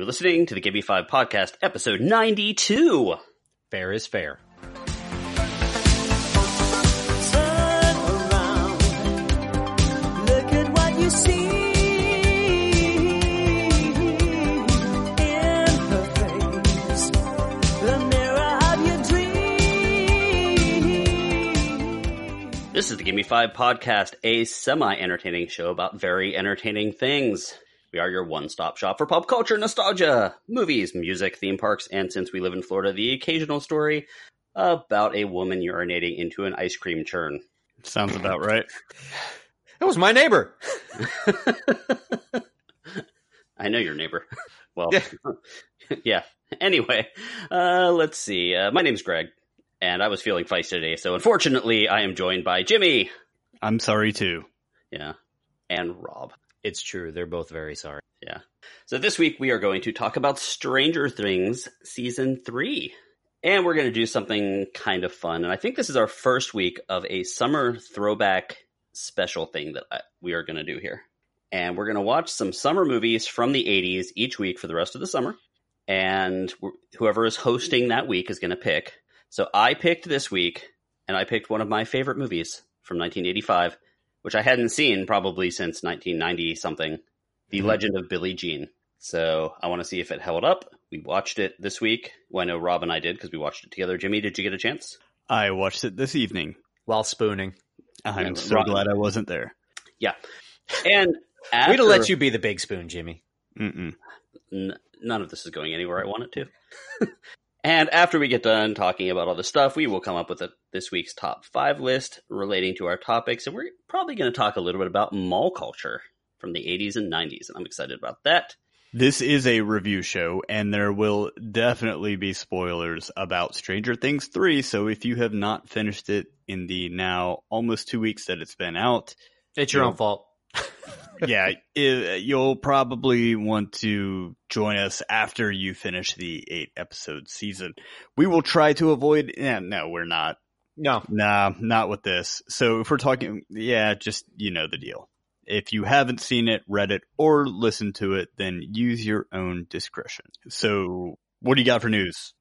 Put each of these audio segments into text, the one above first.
You're listening to the Give Me Five podcast, episode 92. Fair is fair. Look at what you see in her face, the mirror of your dreams. This is the Give Me Five podcast, a semi entertaining show about very entertaining things. We are your one stop shop for pop culture, nostalgia, movies, music, theme parks, and since we live in Florida, the occasional story about a woman urinating into an ice cream churn. Sounds about right. That was my neighbor. I know your neighbor. Well, yeah. Anyway, uh, let's see. Uh, my name's Greg, and I was feeling feisty today, so unfortunately, I am joined by Jimmy. I'm sorry too. Yeah. And Rob. It's true. They're both very sorry. Yeah. So this week we are going to talk about Stranger Things season three. And we're going to do something kind of fun. And I think this is our first week of a summer throwback special thing that I, we are going to do here. And we're going to watch some summer movies from the 80s each week for the rest of the summer. And whoever is hosting that week is going to pick. So I picked this week, and I picked one of my favorite movies from 1985, which I hadn't seen probably since 1990 something The Mhm. Legend of Billie Jean. So I want to see if it held up. We watched it this week. Well, I know Rob and I did because we watched it together. Jimmy, did you get a chance? I watched it this evening. While spooning. I'm Yeah, so Rob- glad I wasn't there. Yeah, and after, We'd have let you be the big spoon, Jimmy. Mm-mm. N- none of this is going anywhere I want it to. and after we get done talking about all the stuff, we will come up with a, this week's top five list relating to our topics. And we're probably going to talk a little bit about mall culture from the 80s and 90s. And I'm excited about that. This is a review show, and there will definitely be spoilers about Stranger Things 3. So if you have not finished it in the now almost two weeks that it's been out, It's your own fault. Yeah, i you'll probably want to join us after you finish the eight episode season. We will try to avoid. Yeah, no, we're not. No. Nah, not with this. So if we're talking, yeah, just you know the deal. If you haven't seen it, read it, or listened to it, then use your own discretion. So what do you got for news?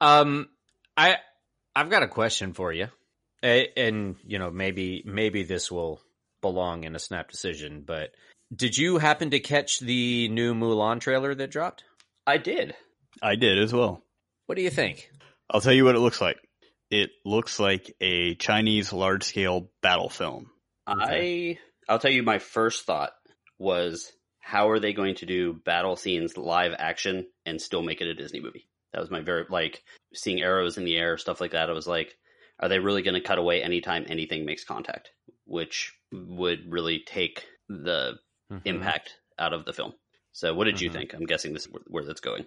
Um, I I've got a question for you, and you know maybe maybe this will belong in a snap decision. But did you happen to catch the new Mulan trailer that dropped? I did. I did as well. What do you think? I'll tell you what it looks like. It looks like a Chinese large scale battle film. I I'll tell you my first thought was how are they going to do battle scenes live action and still make it a Disney movie? That was my very like seeing arrows in the air, stuff like that. I was like, are they really going to cut away anytime anything makes contact? Which would really take the Mhm. impact out of the film. So, what did you Mhm. think? I'm guessing this is where, where that's going.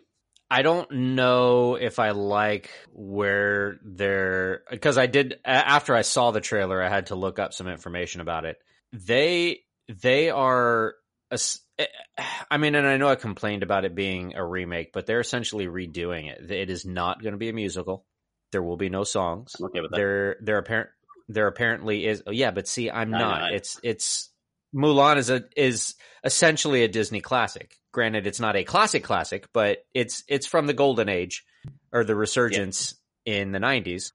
I don't know if I like where they're because I did after I saw the trailer, I had to look up some information about it. They they are, eh, I mean, and I know I complained about it being a remake, but they're essentially redoing it. It is not going to be a musical. There will be no songs. I'm okay with that. There there apparent there apparently is. Oh yeah, but see, I'm not. I. It's it's Mulan is a is essentially a Disney classic. Granted, it's not a classic classic, but it's it's from the golden age or the resurgence in the 90s.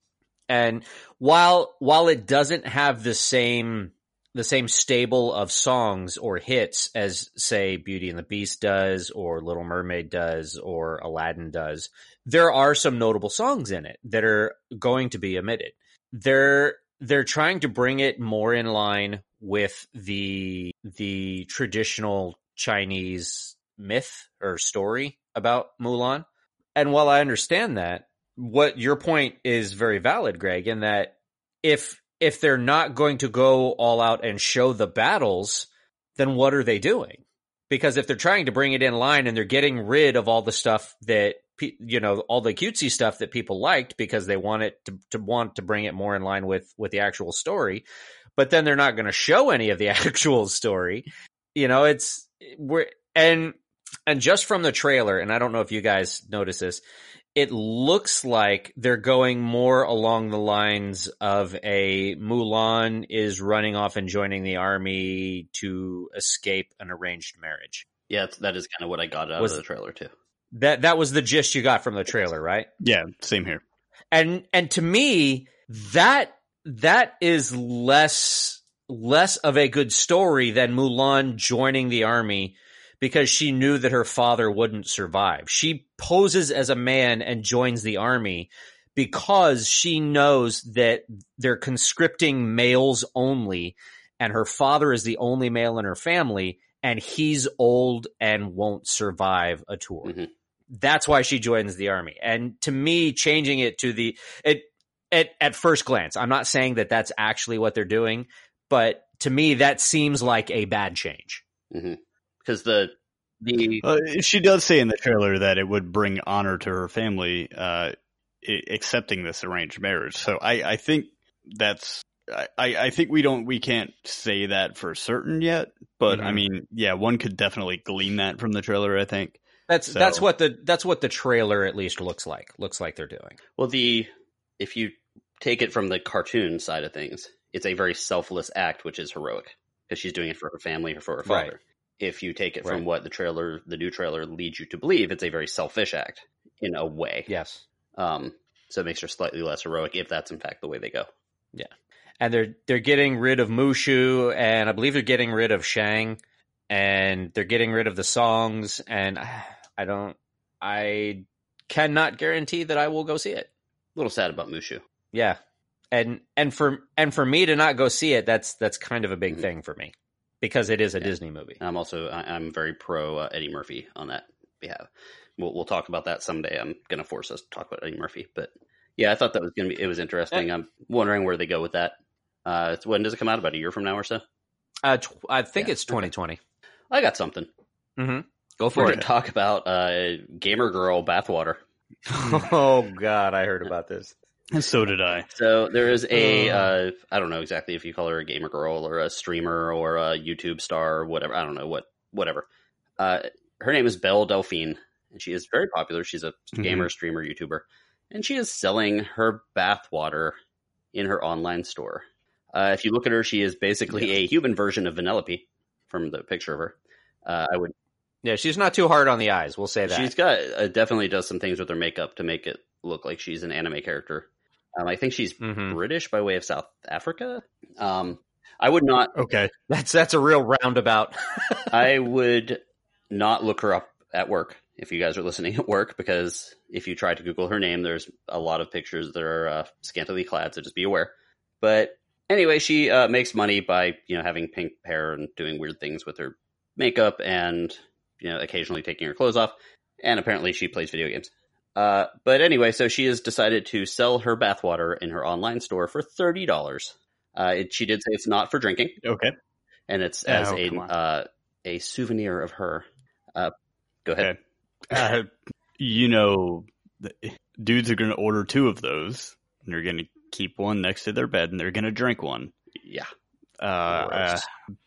And while while it doesn't have the same the same stable of songs or hits as say Beauty and the Beast does or Little Mermaid does or Aladdin does, there are some notable songs in it that are going to be omitted. They're they're trying to bring it more in line with the the traditional Chinese myth or story about Mulan. And while I understand that, what your point is very valid, Greg, in that if if they're not going to go all out and show the battles, then what are they doing? Because if they're trying to bring it in line and they're getting rid of all the stuff that you know, all the cutesy stuff that people liked because they want it to, to want to bring it more in line with with the actual story, but then they're not going to show any of the actual story. You know, it's we're and and just from the trailer, and I don't know if you guys notice this, it looks like they're going more along the lines of a Mulan is running off and joining the army to escape an arranged marriage. Yeah, that is kind of what I got out Was- of the trailer too. That that was the gist you got from the trailer, right? Yeah, same here. and and to me that that is less less of a good story than Mulan joining the army because she knew that her father wouldn't survive. She poses as a man and joins the army because she knows that they're conscripting males only and her father is the only male in her family and he's old and won't survive a tour. Mhm. That's why she joins the army. And to me changing it to the it at at first glance, I'm not saying that that's actually what they're doing, but to me that seems like a bad change. Because the the Uh, she does say in the trailer that it would bring honor to her family uh, i- accepting this arranged marriage. So I, I think that's I, I think we don't we can't say that for certain yet. But I Mhm. mean, yeah, one could definitely glean that from the trailer. I think. That's So- that's what the that's what the trailer at least looks like. Looks like they're doing. well the if you take it from the cartoon side of things, it's a very selfless act, which is heroic because she's doing it for her family or for her Right. father. If you take it from what the trailer, the new trailer, leads you to believe, it's a very selfish act in a way. Yes. Um, so it makes her slightly less heroic if that's in fact the way they go. Yeah. And they're they're getting rid of Mushu and I believe they're getting rid of Shang and they're getting rid of the songs and I, don't I cannot guarantee that I will go see it. A little sad about Mushu. Yeah. And and for and for me to not go see it, that's that's kind of a big Mhm. thing for me because it is a Yeah. Disney movie. I'm also I, I'm very pro uh, Eddie Murphy on that behalf. We'll we'll talk about that someday. I'm gonna force us to talk about Eddie Murphy, but yeah, I thought that was gonna be it was interesting. I'm wondering where they go with that. Uh, when does it come out? About a year from now or so? Uh, tw- I think Yeah, it's 2020. I got something. Mm-hmm. Go We're for it. to talk about uh, gamer girl bathwater. oh God, I heard about this. So did I. So there is a Oh. uh, I don't know exactly if you call her a gamer girl or a streamer or a YouTube star or whatever. I don't know what whatever. Uh, her name is Belle Delphine, and she is very popular. She's a Mhm. gamer, streamer, YouTuber, and she is selling her bathwater in her online store. Uh, if you look at her, she is basically a human version of Vanellope from the picture of her. Uh, I would. Yeah, she's not too hard on the eyes. We'll say that. She's got uh, definitely does some things with her makeup to make it look like she's an anime character. Um, I think she's Mhm. British by way of South Africa. Um, I would not. Okay. That's that's a real roundabout. I would not look her up at work if you guys are listening at work because if you try to Google her name, there's a lot of pictures that are uh, scantily clad. So just be aware. But anyway, she uh, makes money by you know having pink hair and doing weird things with her makeup and you know occasionally taking her clothes off. And apparently, she plays video games. Uh, but anyway, so she has decided to sell her bathwater in her online store for thirty dollars. Uh, it, she did say it's not for drinking, Okay. and it's Oh, as a uh, a souvenir of her. Uh, go ahead. Okay. Uh, you know, the, dudes are going to order two of those. And they're going to keep one next to their bed, and they're going to drink one. Yeah, Uh.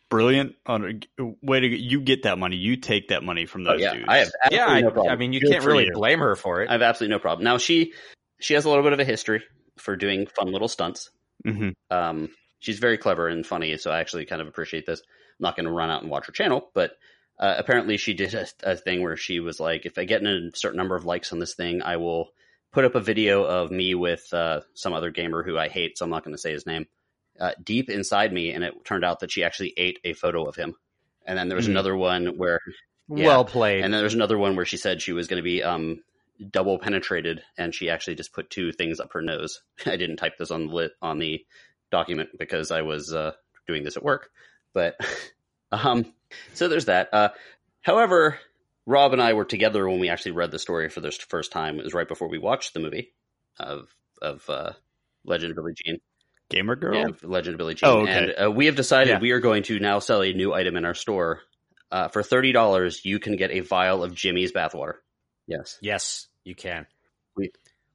Brilliant. On way to you get that money. You take that money from oh, those yeah. dudes. I have yeah, I, no problem. I mean, you Good can't really you. blame her for it. I have absolutely no problem. Now she she has a little bit of a history for doing fun little stunts. hmm Um, she's very clever and funny, so I actually kind of appreciate this. I'm not going to run out and watch her channel, but uh, apparently she did a, a thing where she was like, if I get in a certain number of likes on this thing, I will put up a video of me with uh, some other gamer who I hate, so I'm not going to say his name, uh, deep inside me, and it turned out that she actually ate a photo of him. And then there was Hmm. another one where Yeah. Well played. and then there's another one where she said she was going to be um, double penetrated, and she actually just put two things up her nose. I didn't type this on the lit on the document because I was uh, doing this at work, but um, so there's that. Uh, however, Rob and I were together when we actually read the story for the first time. It was right before we watched the movie of of uh, Legend of Billie Jean. Gamer girl. Yeah, Legend of Billie Jean. Oh, okay. And uh, we have decided Yeah. we are going to now sell a new item in our store. Uh, for thirty dollars, you can get a vial of Jimmy's bathwater. Yes. yes, you can. We-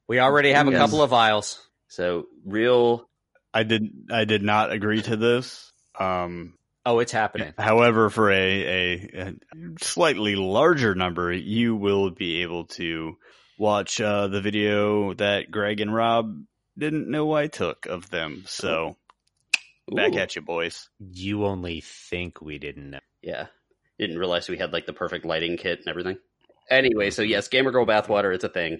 We already have a couple of vials. So real. I did. I did not agree to this. Um, Oh, it's happening. However, for a, a, a slightly larger number, you will be able to watch uh, the video that Greg and Rob didn't know I took of them. So back at you, boys. You only think we didn't know. Yeah. Didn't realize we had like the perfect lighting kit and everything. Anyway, so yes, Gamer Girl bathwater, it's a thing.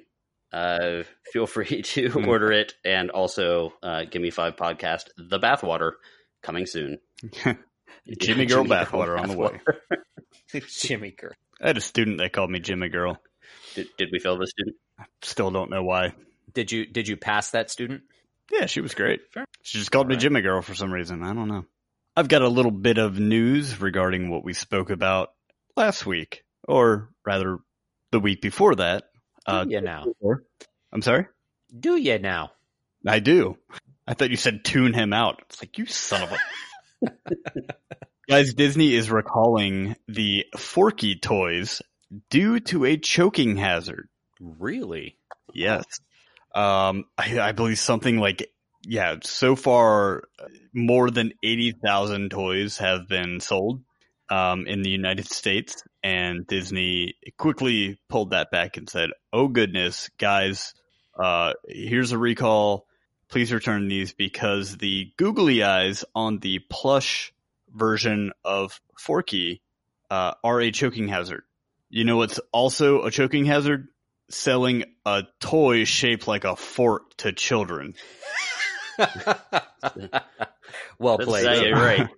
Uh, feel free to Hmm. order it, and also uh, give me five podcast the bathwater coming soon. Jimmy Girl bathwater on the way. Jimmy Girl. I had a student that called me Jimmy Girl. Did, did we fail the student? Still don't know why. Did you did you pass that student? Yeah, she was great. Fair. She just called me Alright. Jimmy Girl for some reason. I don't know. I've got a little bit of news regarding what we spoke about last week, or rather, the week before that. Uh, Do you now? I'm sorry. Do you now? I do. I thought you said tune him out. It's like you son of a. Guys, Disney is recalling the Forky toys due to a choking hazard. Really? Yes. Um, I, I believe something like, yeah, so far more than 80,000 toys have been sold, um, in the United States and Disney quickly pulled that back and said, oh goodness, guys, uh, here's a recall. Please return these because the googly eyes on the plush version of Forky, uh, are a choking hazard. You know what's also a choking hazard? Selling a toy shaped like a fort to children. well That's- played. sir. right.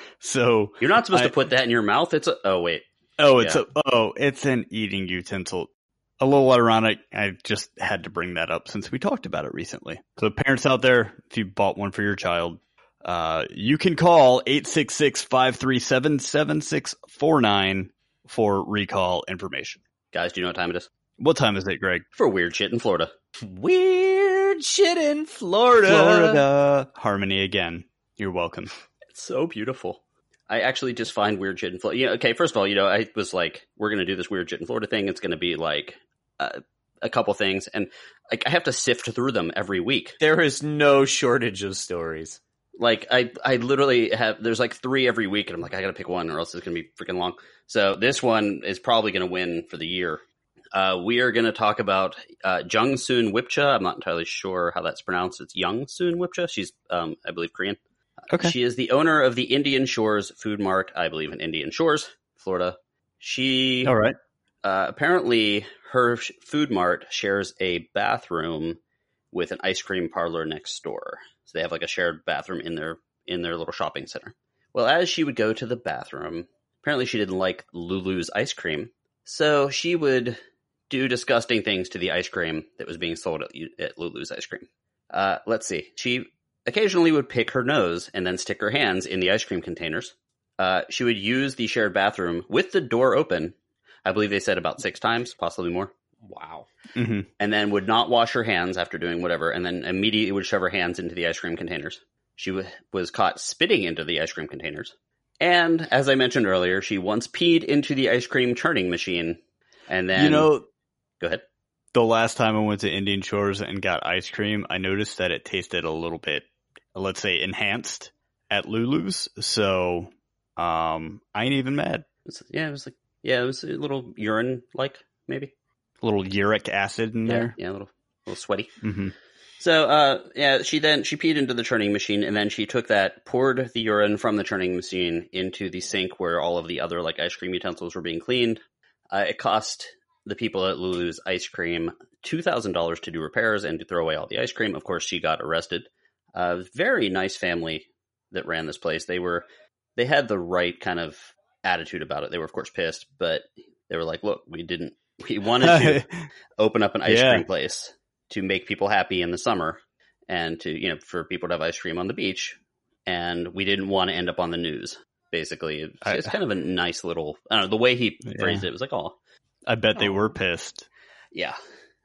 so, You're not supposed I- to put that in your mouth. It's a. Oh wait. oh, it's Yeah. a oh, it's an eating utensil. A little ironic. I just had to bring that up since we talked about it recently. So, parents out there, if you bought one for your child, uh, you can call 866-537-7649 for recall information. Guys, do you know what time it is? What time is it, Greg? For weird shit in Florida. Weird shit in Florida. Florida. Harmony again. You're welcome. It's so beautiful. I actually just find weird shit in Florida. Know, okay, first of all, you know, I was like, we're going to do this weird shit in Florida thing. It's going to be like uh, a couple things, and like I have to sift through them every week. There is no shortage of stories. Like I, I literally have. There's like three every week, and I'm like, I got to pick one, or else it's to be freaking long. So this one is probably to win for the year. Uh, we are to talk about uh, Jung Soon Wipcha. I'm not entirely sure how that's pronounced. It's Young Soon Wipcha. She's, um, I believe, Korean. Okay. She is the owner of the Indian Shores Food Mart, I believe, in Indian Shores, Florida. She All right. uh, apparently her food mart shares a bathroom with an ice cream parlor next door. They have like a shared bathroom in their in their little shopping center. Well, as she would go to the bathroom, apparently she didn't like Lulu's ice cream, so she would do disgusting things to the ice cream that was being sold at, at Lulu's ice cream. Uh, let's see. She occasionally would pick her nose and then stick her hands in the ice cream containers. Uh, she would use the shared bathroom with the door open. I believe they said about six times, possibly more, Wow. hmm and then would not wash her hands after doing whatever, and then immediately would shove her hands into the ice cream containers. She w- was caught spitting into the ice cream containers. And as I mentioned earlier, she once peed into the ice cream churning machine. And then, You know, go ahead. the last time I went to Indian Shores and got ice cream, I noticed that it tasted a little bit, let's say, enhanced at Lulu's. So, um, I ain't even mad. Yeah, it was like, yeah, it was a little urine like, maybe. A little uric acid in Yeah, there. yeah, a little, a little sweaty. hmm So, uh, yeah, she then she peed into the churning machine, and then she took that, poured the urine from the churning machine into the sink where all of the other like ice cream utensils were being cleaned. Uh, it cost the people at Lulu's ice cream two thousand dollars to do repairs and to throw away all the ice cream. Of course, she got arrested. A very nice family that ran this place. They were they had the right kind of attitude about it. They were of course pissed, but they were like, "Look, we didn't. We wanted to." open up an ice Yeah. cream place to make people happy in the summer and to you know for people to have ice cream on the beach and we didn't want to end up on the news basically it's, I- it's kind of a nice little i don't know the way he Yeah. phrased it was like oh I bet they Oh. were pissed. yeah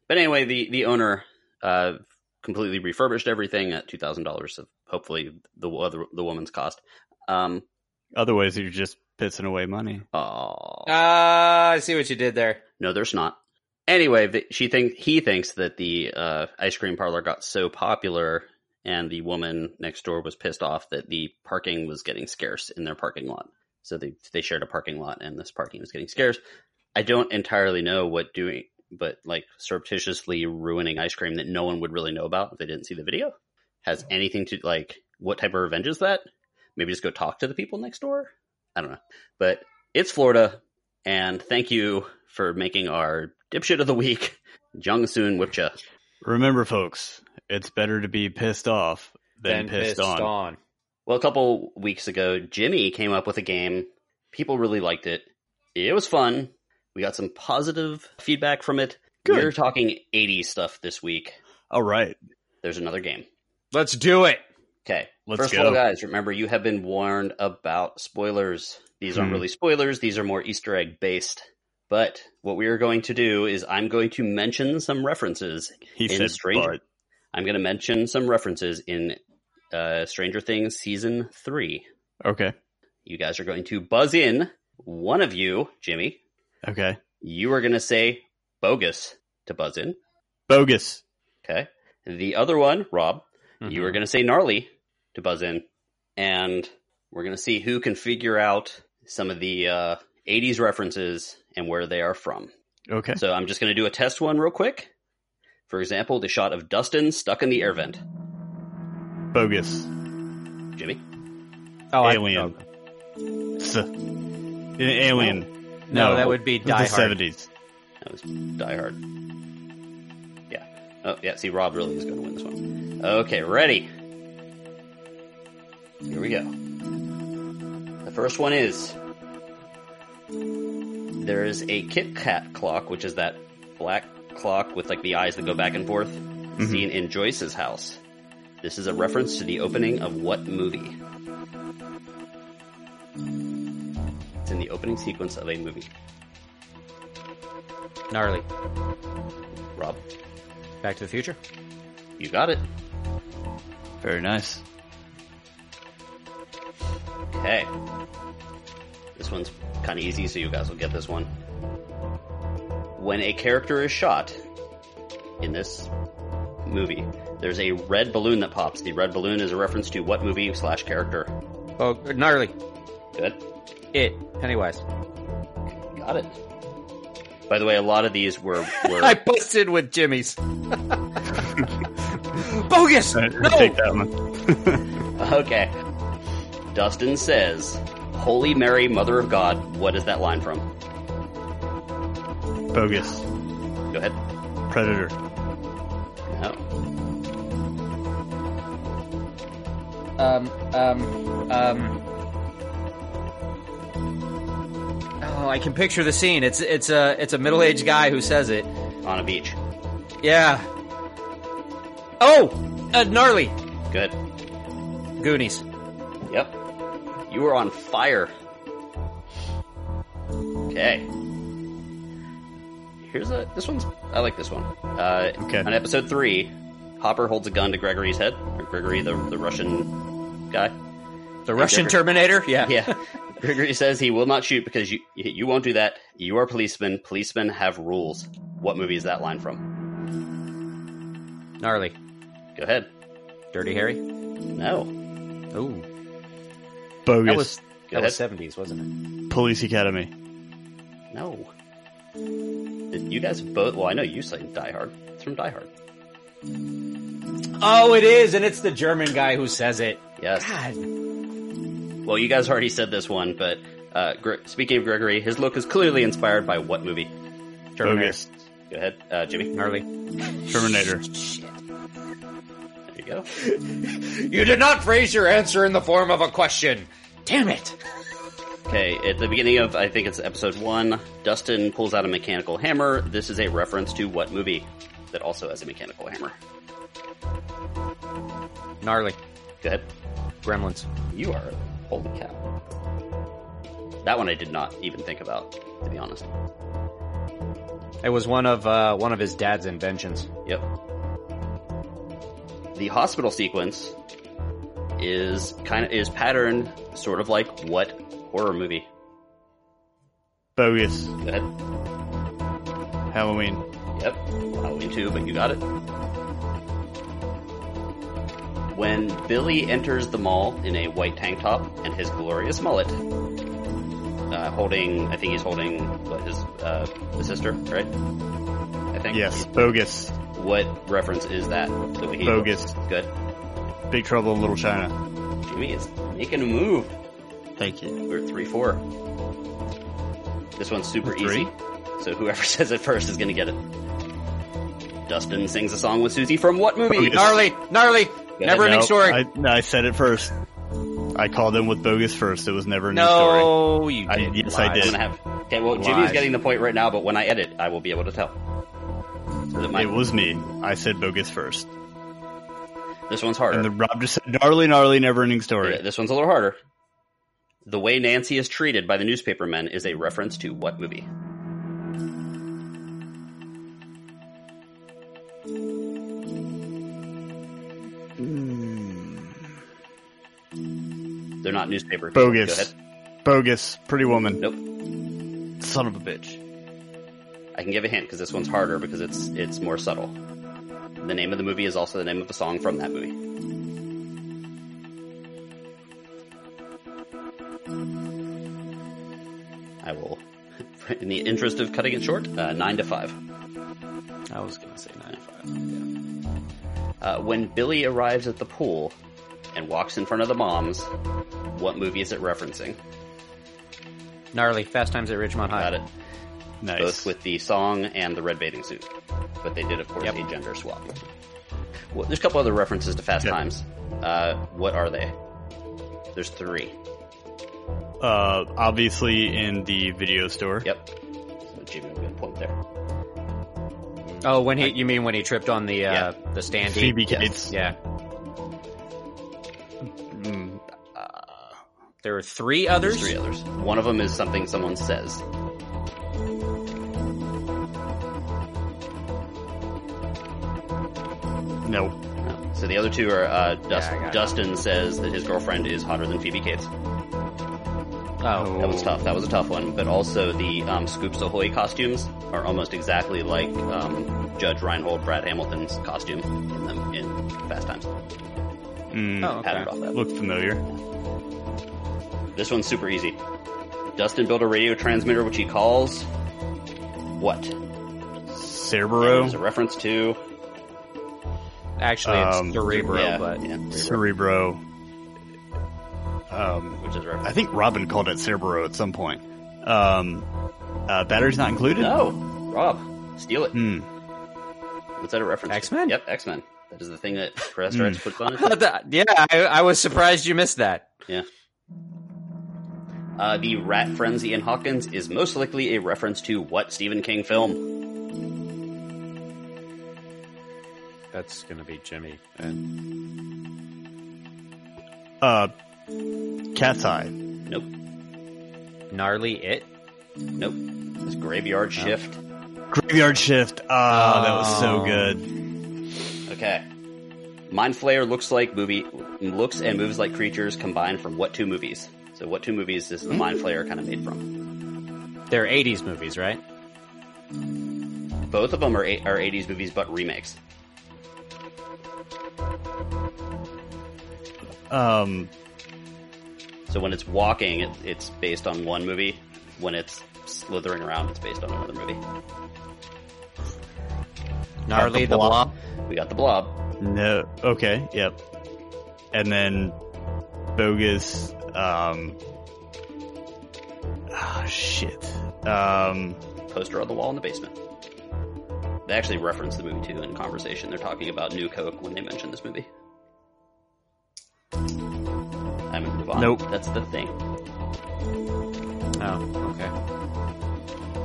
but anyway the the owner uh completely refurbished everything at $2000 of hopefully the other the woman's cost um Otherwise, you're just pissing away money. oh Ah, I see what you did there. No, there's not. Anyway, she think he thinks that the uh, ice cream parlor got so popular, and the woman next door was pissed off that the parking was getting scarce in their parking lot. So they they shared a parking lot, and this parking was getting scarce. I don't entirely know what doing, but like surreptitiously ruining ice cream that no one would really know about if they didn't see the video has anything to like what type of revenge is that? Maybe just go talk to the people next door. I don't know, but It's Florida, and thank you for making our dipshit of the week, Jung Soon Wipcha. Remember, folks, it's better to be pissed off than Then pissed, on. Well, a couple weeks ago, Jimmy came up with a game. People really liked it. It was fun. We got some positive feedback from it. Good. We're talking 80s stuff this week. All right. There's another game. Let's do it. Okay. Let's First go. of all, guys, remember you have been warned about spoilers. These aren't Hmm. really spoilers, these are more Easter egg based. But what we are going to do is I'm going to mention some references. He In said, Stranger- but. I'm going to mention some references in uh, Stranger Things season three. Okay. You guys are going to buzz in. One of you, Jimmy, Okay. you are going to say bogus to buzz in. Bogus. Okay. The other one, Rob, you Mm-hmm. are going to say gnarly to buzz in. And we're going to see who can figure out some of the uh, 80s references and where they are from. Okay. So I'm just going to do a test one real quick. For example, the shot of Dustin stuck in the air vent. Bogus. Jimmy? Oh, I- Alien. S- an alien. no, that would be the Die Hard. seventies. That was Die Hard. Yeah. Oh, yeah. See, Rob really is going to win this one. Okay, ready. Here we go. The first one is there is a Kit Kat clock, which is that black clock with like the eyes that go back and forth, mm-hmm. seen in Joyce's house. This is a reference to the opening of what movie? It's in the opening sequence of a movie. Gnarly. Rob, Back to the Future. you got it. Very nice. Okay. This one's kind of easy, so you guys will get this one. When a character is shot in this movie, there's a red balloon that pops. The red balloon is a reference to what movie slash character? Oh, gnarly. Good. It. Pennywise. Got it. By the way, a lot of these were, were I busted with Jimmy's. Bogus. Uh, No. Take that one. okay. Dustin says, "Holy Mary, Mother of God." What is that line from? Bogus. Go ahead. Predator. No. Um. Um. Um. Oh, I can picture the scene. It's it's a it's a middle aged guy who says it. On a beach. Yeah. Oh, uh, gnarly. Good. Goonies. Yep. You are on fire. Okay. Here's a. This one's. I like this one. Uh, Okay. On episode three, Hopper holds a gun to Gregory's head. Or Gregory, the the Russian guy. The Russian Gregory. Terminator. Yeah. Yeah. Gregory says he will not shoot because you you won't do that. You are policemen. Policemen have rules. What movie is that line from? Gnarly. Go ahead. Dirty Harry. No. Ooh, Bogus. that was that was seventies, wasn't it? Police Academy. No. Did You guys both. Well, I know you say Die Hard. It's from Die Hard. Oh, it is, and it's the German guy who says it. Yes. God. Well, you guys already said this one, but uh, Gre- speaking of Gregory, his look is clearly inspired by what movie? Terminator. Bogus. Go ahead, uh, Jimmy. Gnarly. Terminator. Go. You did not phrase your answer in the form of a question. Damn it. Okay, at the beginning of I think it's episode one, Dustin pulls out a mechanical hammer. This is a reference to what movie that also has a mechanical hammer? Gnarly. Go ahead. Gremlins. You are holy cow. That one I did not even think about, to be honest. It was one of uh, one of his dad's inventions. Yep. The hospital sequence is kind of is patterned sort of like what horror movie? Bogus. Go ahead. Halloween. Yep. Halloween too, but you got it. When Billy enters the mall in a white tank top and his glorious mullet, uh, holding, I think he's holding, what, his, uh, the sister, right? I think. Yes. Bogus. What reference is that? The way he Bogus. Good. Big Trouble in Little China. Jimmy is making a move. Thank you. We're 3 4. This one's super Three? easy. So whoever says it first is going to get it. Dustin sings a song with Susie from what movie? Bogus. Gnarly, gnarly, ahead. never ending No, story. I, no, I said it first. I called in with bogus first. It was never a new story. no, you I- did. yes, I Lies. did. I'm gonna have. Okay, well, Jimmy's Lies. getting the point right now, but when I edit, I will be able to tell. So my- It was me. I said bogus first. this one's harder. And the Rob just said gnarly, gnarly, never ending story. Yeah, this one's a little harder. The way Nancy is treated by the newspapermen is a reference to what movie? Hmm. They're not newspaper. Bogus. Bogus. Pretty woman. Nope. Son of a bitch. I can give a hint because this one's harder because it's it's more subtle. The name of the movie is also the name of a song from that movie. I will, in the interest of cutting it short, uh, nine to five. I was gonna say nine to five. Uh, when Billy arrives at the pool and walks in front of the moms, what movie is it referencing? Gnarly, Fast Times at Ridgemont High. Got it. Nice. both with the song and the red bathing suit. But they did, of course, Yep. a gender swap. Well, there's a couple other references to Fast Yep. Times. Uh, what are they? There's three. uh, obviously in the video store. Yep. So Jimmy will get a point there. Oh, when he you mean when he tripped on the uh, Yeah. the standee? Phoebe Yes. Cates. Yeah, Mm, there are three others. There's three others. One of them is something someone says. No. No. So the other two are uh, Dust- I got it. Dustin says that his girlfriend is hotter than Phoebe Cates. Oh, That was tough. That was a tough one. But also the um, Scoops Ahoy costumes are almost exactly like um, Judge Reinhold Brad Hamilton's costume in them in Fast Times. Mm, oh, okay. off. Looked familiar. This one's super easy. Dustin built a radio transmitter which he calls what? Cerebro. There's a reference to Actually, it's Um, Cerebro, yeah, but yeah, Cerebro. Um, which is a. I think Robin called it Cerebro at some point. Um, uh, batteries not included? No, Rob, steal it. Hmm. What's that a reference? X-Men? Yep, X Men. That is the thing that Hmm. Professor X puts on it. yeah, I, I was surprised you missed that. Yeah. Uh, the rat frenzy in Hawkins is most likely a reference to what Stephen King film? That's gonna be Jimmy. Uh, Cat's Eye. Nope, Gnarly it. nope. It's Graveyard Shift. Graveyard Shift. Ah, that was so Oh. good. Okay. Mind Flayer looks like movie looks and moves like creatures combined from what two movies? So what two movies is the Mind Flayer kind of made from? They're '80s movies, right? Both of them are are 80s movies, but remakes. Um, So when it's walking, it, it's based on one movie. When it's slithering around, it's based on another movie. Gnarly the Blob. Blob. We got the Blob. no. Okay. Yep. And then bogus. Um. Ah, shit. Um. poster on the wall in the basement. They actually reference the movie too in conversation. They're talking about New Coke when they mention this movie. I'm gonna move on. Nope. That's the thing. Oh, okay.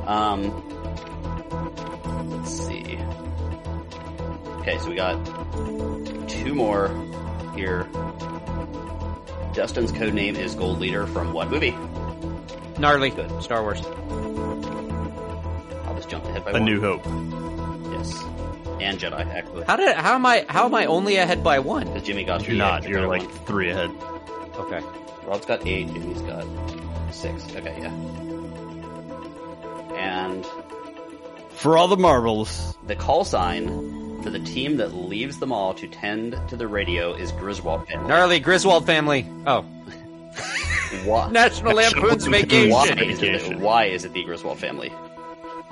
Um, let's see. Okay, so we got two more here. Dustin's code name is Gold Leader from what movie? Gnarly. Good. Star Wars. I'll just jump ahead by A one. New Hope. Yes, and Jedi actually. How did? How am I? How am I only ahead by one? Because Jimmy got You're not. You're like one. three ahead. Okay. Rob's got eight, Jimmy's got six. Okay, yeah. And For all the marbles. the call sign for the team that leaves the mall to tend to the radio is Griswold family. Gnarly Griswold family. Oh, Why, National Lampoon's Vacation. why, is it, why is it the Griswold family?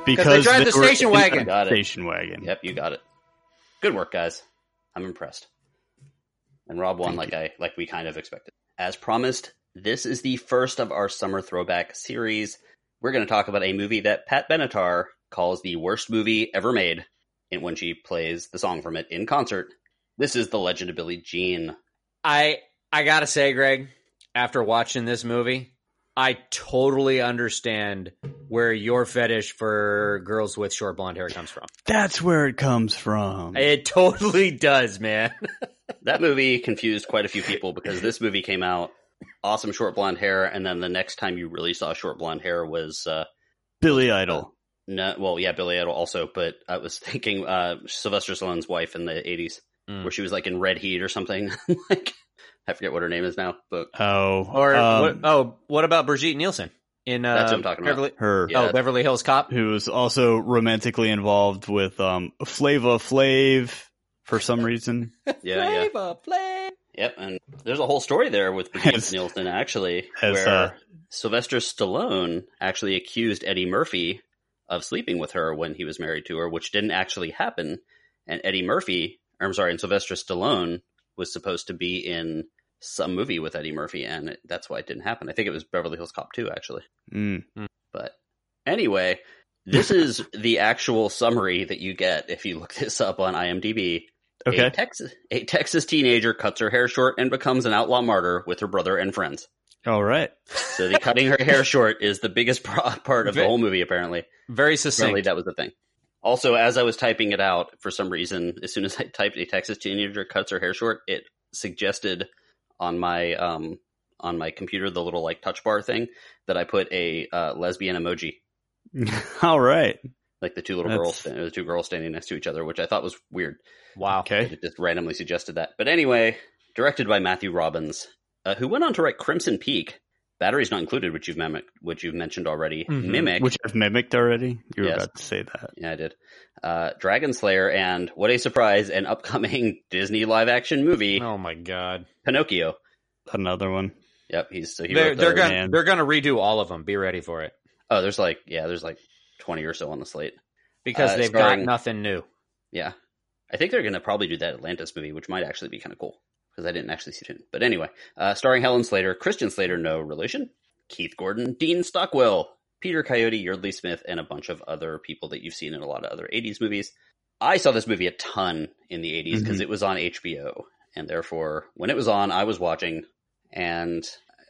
Because they drive the they were station wagon. Got it. Station wagon. Yep, you got it. Good work, guys. I'm impressed. And Rob won like I like we kind of expected. As promised, this is the first of our summer throwback series. we're going to talk about a movie that Pat Benatar calls the worst movie ever made and when she plays the song from it in concert. This is The Legend of Billie Jean. I I gotta say, Greg, after watching this movie, I totally understand where your fetish for girls with short blonde hair comes from. That's where it comes from. It totally does, man. That movie confused quite a few people because this movie came out awesome short blonde hair, and then the next time you really saw short blonde hair was uh, Billy Idol. no, well, yeah, Billy Idol also, but I was thinking uh, Sylvester Stallone's wife in the '80s, Mm. where she was like in Red Heat or something. like I forget what her name is now, but Oh, Or um, what, oh, what about Brigitte Nielsen in uh, That's what I'm talking about. Beverly, her Yeah. Oh, Beverly Hills Cop. who was also romantically involved with um Flavor Flav for some reason. yeah, yeah, Flavor Flav. yep. And there's a whole story there with Brigitte As- Nielsen actually, as, where uh, Sylvester Stallone actually accused Eddie Murphy of sleeping with her when he was married to her, which didn't actually happen. And Eddie Murphy, I'm sorry, and Sylvester Stallone was supposed to be in some movie with Eddie Murphy, and it, that's why it didn't happen. I think it was Beverly Hills Cop 2, actually. Mm. But anyway, this is the actual summary that you get if you look this up on IMDb. A Okay. Texas, a Texas teenager cuts her hair short and becomes an outlaw martyr with her brother and friends. All right. So the cutting her hair short is the biggest part of the whole movie. Apparently, Very apparently that was the thing. Also, as I was typing it out, for some reason, as soon as I typed "a Texas teenager cuts her hair short," it suggested on my um on my computer the little like touch bar thing that I put a uh, lesbian emoji, All right. like the two little That's- girls, the two girls standing next to each other, which I thought was weird. Wow. Okay. It just randomly suggested that. But anyway, directed by Matthew Robbins, uh, who went on to write Crimson Peak. Batteries not included, which you've mimic, which you've mentioned already. Mhm. Mimic, Which I've mimicked already. You were Yes. about to say that. Yeah, I did. Uh, Dragon Slayer, and what a surprise, an upcoming Disney live action movie, Oh my god. Pinocchio. Another one. Yep, he's so he They're wrote they're gonna man. they're gonna redo all of them. Be ready for it Oh, there's like yeah, there's like twenty or so on the slate. because Uh, they've starring- got nothing new. Yeah, I think they're gonna probably do that Atlantis movie, which might actually be kind of cool because I didn't actually see it. But anyway, uh, starring Helen Slater, Christian Slater, no relation, Keith Gordon, Dean Stockwell, Peter Coyote, Yardley Smith, and a bunch of other people that you've seen in a lot of other '80s movies. I saw this movie a ton in the '80s because it was on HBO, and therefore, when it was on, I was watching, and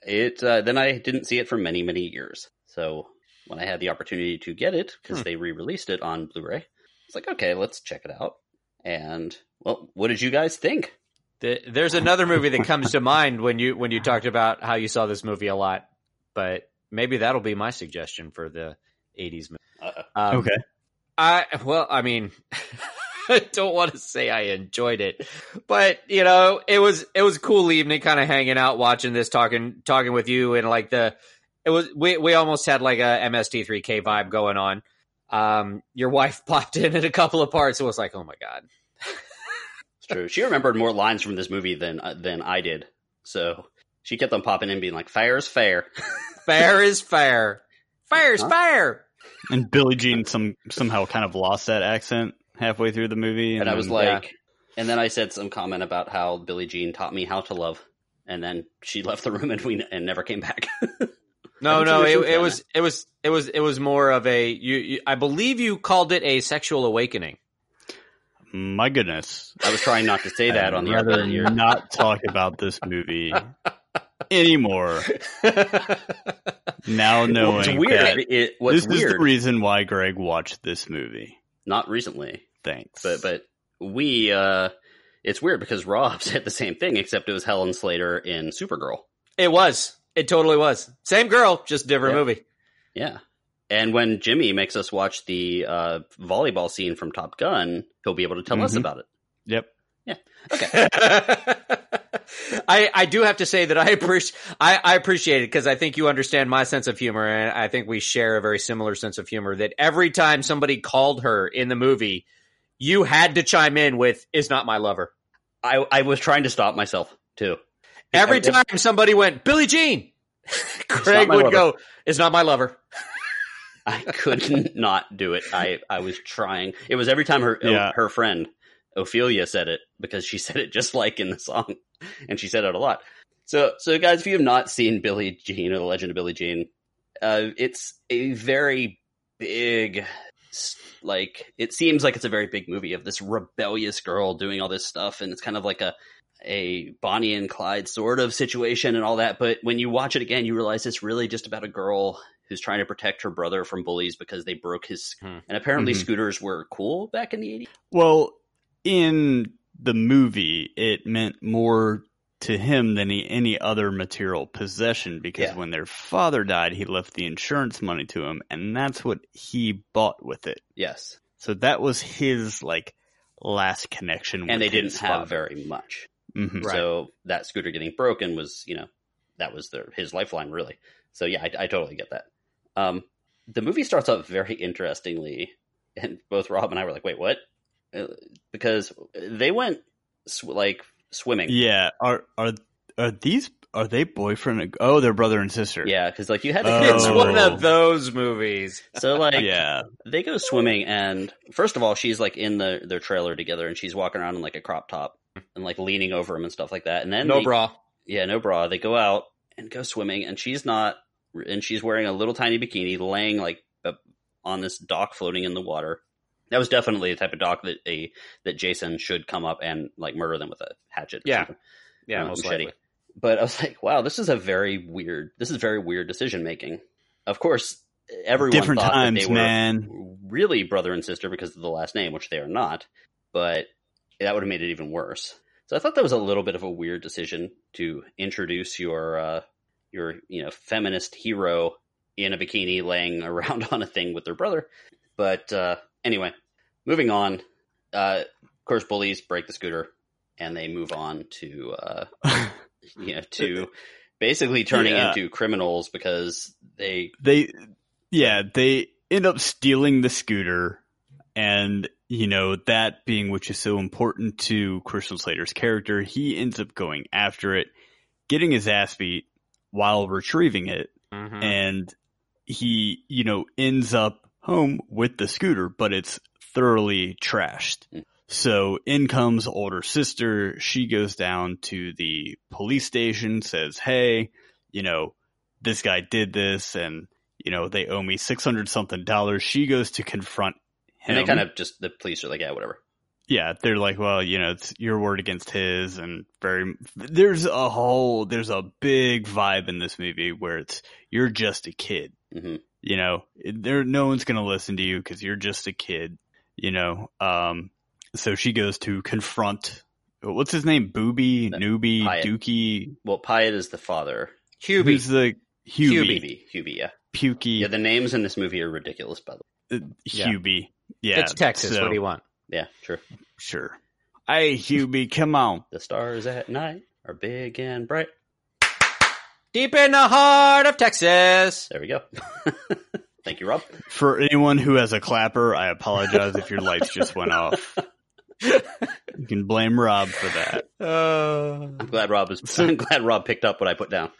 it. Uh, then I didn't see it for many, many years. So when I had the opportunity to get it because Hmm. they re-released it on Blu-ray, it's like okay, let's check it out. And well, what did you guys think? The, there's another movie that comes to mind when you when you talked about how you saw this movie a lot, but maybe that'll be my suggestion for the '80s movie. Um, okay. I well, I mean, I don't want to say I enjoyed it, but you know, it was it was a cool evening, kind of hanging out, watching this, talking talking with you, and like the it was we we almost had like a MST3K vibe going on. Um, your wife popped in at a couple of parts. It was like, oh my god, true. She remembered more lines from this movie than uh, than I did, so she kept on popping in, being like, "Fair is fair." fair is fair, fair's Huh? fair. And Billie Jean some somehow kind of lost that accent halfway through the movie. And I was then- like, and then I said some comment about how Billie Jean taught me how to love, and then she left the room and we and never came back. No, I can see no, it, was it was it was it was it was more of a you, you. I believe you called it a sexual awakening. My goodness. I was trying not to say that I'd on the other rather you're- not talk about this movie anymore. Now knowing What's weird? that It, what's this is the reason why Greg watched this movie. not recently, Thanks. but but we. uh It's weird because Rob said the same thing, except it was Helen Slater in Supergirl. It was. It totally was. Same girl, just different Yeah. movie. Yeah. And when Jimmy makes us watch the uh, volleyball scene from Top Gun, he'll be able to tell us Mhm. about it. yep. Yeah. Okay. I I do have to say that I appreciate I, I appreciate it because I think you understand my sense of humor and I think we share a very similar sense of humor. That every time somebody called her in the movie, you had to chime in with "is not my lover." I, I was trying to stop myself too. Every If- time somebody went Billie Jean, Craig would lover. go, "Is not my lover." I couldn't not do it. I, I was trying. It was every time her Yeah. her friend Ophelia said it because she said it just like in the song, and she said it a lot. So so guys, if you have not seen Billie Jean or the Legend of Billie Jean, Uh, it's a very big, like it seems like it's a very big movie of this rebellious girl doing all this stuff, and it's kind of like a a Bonnie and Clyde sort of situation and all that. But when you watch it again, you realize it's really just about a girl who's trying to protect her brother from bullies because they broke his. Hmm. And apparently, Mhm. scooters were cool back in the eighties. Well, in the movie, it meant more to him than he, any other material possession because Yeah. when their father died, he left the insurance money to him, and that's what he bought with it. Yes, So that was his like last connection. and they with didn't his have very much. Mhm. Right. So that scooter getting broken was, you know, that was their his lifeline, really. So yeah, I, I totally get that. Um, the movie starts off very interestingly, and both Rob and I were like, "Wait, what?" Uh, Because they went sw- like swimming. Yeah, are are are these are they boyfriend? and- Oh, they're brother and sister. Yeah, because like you had to Oh. kind It's one of those movies. So like yeah. they go swimming, and first of all, she's like in the their trailer together, and she's walking around in like a crop top and like leaning over him and stuff like that. And then No they- bra. yeah, no bra. They go out and go swimming, and she's not, and she's wearing a little tiny bikini, laying like on this dock, floating in the water. That was definitely the type of dock that a that Jason should come up and like murder them with a hatchet. Yeah. something. Yeah, Uh, most machete. likely. But I was like, wow, this is a very weird. This is very weird decision making. Of course, everyone Different thought times, that they were man. really brother and sister because of the last name, which they are not. But that would have made it even worse. So I thought that was a little bit of a weird decision to introduce your uh, your you know feminist hero in a bikini laying around on a thing with their brother. But uh, anyway, moving on. Uh, of course, bullies break the scooter and they move on to uh, you know to basically turning Yeah. into criminals because they they yeah they end up stealing the scooter and you know that being which is so important to christian slater's character he ends up going after it getting his ass beat while retrieving it. Mhm. and he you know ends up home with the scooter but it's thoroughly trashed. So in comes older sister. She goes down to the police station says hey you know this guy did this and you know they owe me 600 something dollars. She goes to confront him and they kind of just the police are like yeah whatever yeah, they're like, well, you know, it's your word against his, and very. There's a whole, there's a big vibe in this movie where it's you're just a kid, hmm you know, there no one's gonna listen to you because you're just a kid, you know. Um, so she goes to confront. What's his name? Booby, No, Newbie, Hyatt. Dookie. Well, Pyatt is the father. Hubie. Who's the Hubie? Hubie. Hubie, yeah. Pukey. Yeah, the names in this movie are ridiculous, by the way. uh. Hubie. Yeah, it's Texas. so- what do you want? Yeah, sure. Sure. Hey, Hubie, come on. The stars at night are big and bright. Deep in the heart of Texas. There we go. Thank you, Rob. For anyone who has a clapper, I apologize if your lights just went off. You can blame Rob for that. Uh, I'm glad Rob was. I'm glad Rob picked up what I put down.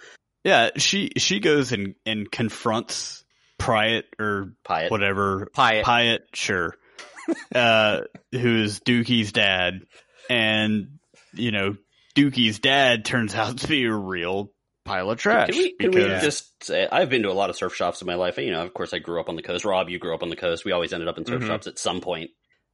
Yeah, she she goes and and confronts Pyatt or Pyatt. whatever Pyatt. Pyatt, sure, uh, who's Dookie's dad, and you know Dookie's dad turns out to be a real pile of trash. Can we, can we just say I've been to a lot of surf shops in my life. You know, of course, I grew up on the coast. Rob, you grew up on the coast. We always ended up in surf Mhm. shops at some point.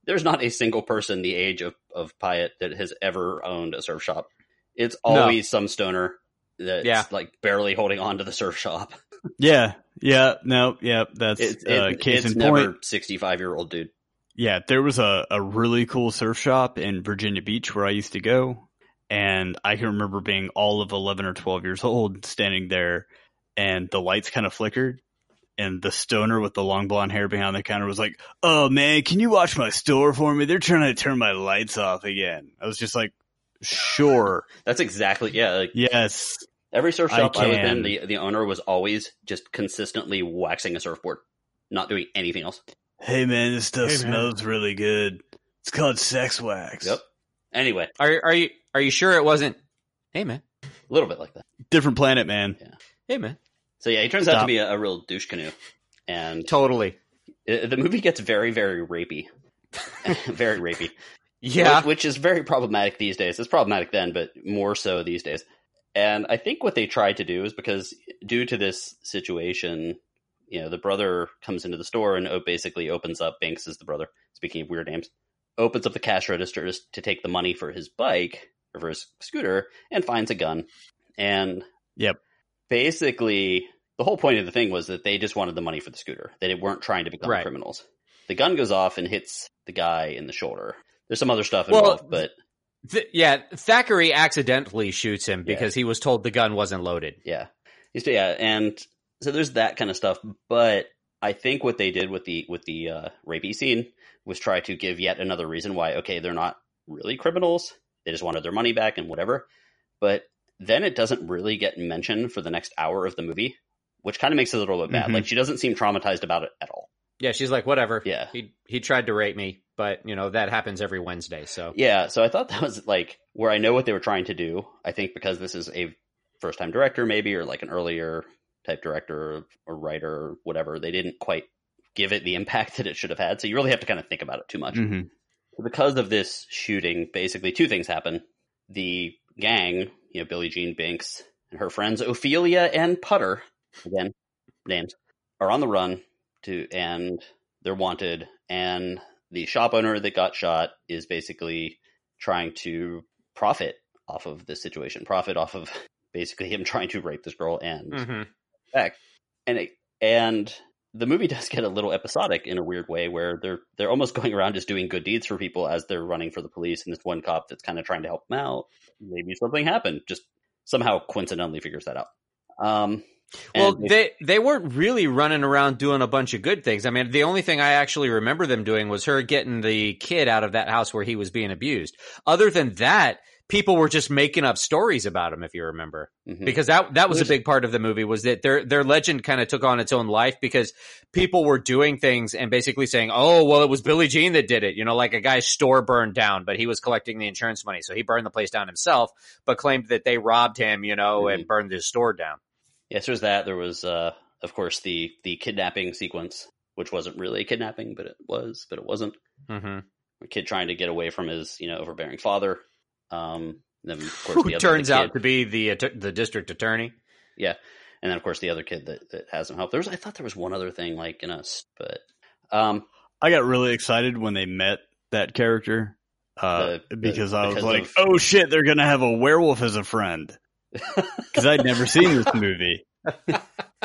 There's not a single person the age of of Pyatt that has ever owned a surf shop. It's always some stoner that's Yeah. like barely holding on to the surf shop. Yeah, yeah, no, yeah, that's It's, uh, it- case it's in point. 65 year old dude. Yeah, there was a, a really cool surf shop in Virginia Beach where I used to go. And I can remember being all of 11 or 12 years old, standing there, and the lights kind of flickered. And the stoner with the long blonde hair behind the counter was like, Oh man, can you watch my store for me? They're trying to turn my lights off again. I was just like, Sure. That's exactly yeah. Like yes. Every surf shop I, was in, the the owner was always just consistently waxing a surfboard, not doing anything else. Hey man, this stuff Hey, man. smells really good. It's called sex wax. Yep. Anyway, are are you are you sure it wasn't? Hey man. a little bit like that. Different planet, man. Yeah. Hey man. So yeah, he turns out to be a, a real douche canoe, and Totally. uh, the movie gets very very rapey, very rapey. Yeah. which, which is very problematic these days. It's problematic then, but more so these days. And I think what they tried to do is because due to this situation, you know, the brother comes into the store and basically opens up. Binx is the brother. Speaking of weird names, opens up the cash registers to take the money for his bike or for his scooter, and finds a gun. And Yep. basically, the whole point of the thing was that they just wanted the money for the scooter. They weren't trying to become Right. criminals. The gun goes off and hits the guy in the shoulder. There's some other stuff Well, involved, but Th- yeah, Thackeray accidentally shoots him because he was told the gun wasn't loaded. Yeah. He's- Yeah, and so there's that kind of stuff, but I think what they did with the with the uh, rapey scene was try to give yet another reason why okay they're not really criminals they just wanted their money back and whatever, but then it doesn't really get mentioned for the next hour of the movie, which kind of makes it a little bit bad. Mhm. Like she doesn't seem traumatized about it at all. Yeah, she's like, whatever. Yeah. he he tried to rape me, but you know that happens every Wednesday. So Yeah, so I thought that was like where I know what they were trying to do. I think because this is a first time director, maybe, or like an earlier type director or, or writer or whatever, they didn't quite give it the impact that it should have had. So you really have to kind of think about it too much. hmm Because of this shooting, basically two things happen. The gang, you know, Billie Jean Binx and her friends Ophelia and Putter, again, names, are on the run to and they're wanted and the shop owner that got shot is basically trying to profit off of this situation, profit off of basically him trying to rape this girl and Mhm. back. And it, and the movie does get a little episodic in a weird way where they're they're almost going around just doing good deeds for people as they're running for the police and this one cop that's kind of trying to help them out. Maybe something happened. Just somehow coincidentally figures that out. Um Well, and they they weren't really running around doing a bunch of good things. I mean, the only thing I actually remember them doing was her getting the kid out of that house where he was being abused. Other than that, people were just making up stories about him. If you remember, Mhm. because that that was a big part of the movie was that their their legend kind of took on its own life because people were doing things and basically saying, "Oh, well, it was Billie Jean that did it." You know, like a guy's store burned down, but he was collecting the insurance money, so he burned the place down himself, but claimed that they robbed him, you know, and burned his store down. Yes, there's that. There was, uh, of course, the the kidnapping sequence, which wasn't really a kidnapping, but it was, but it wasn't. hmm A kid trying to get away from his, you know, overbearing father. Um, then of course, Who the other, turns the out kid- to be the the district attorney. yeah, and then of course the other kid that that has him help. There was, I thought there was one other thing like in us, but um, I got really excited when they met that character uh, The- the- because I was because like, of- "Oh shit, they're gonna have a werewolf as a friend." Because I'd never seen this movie,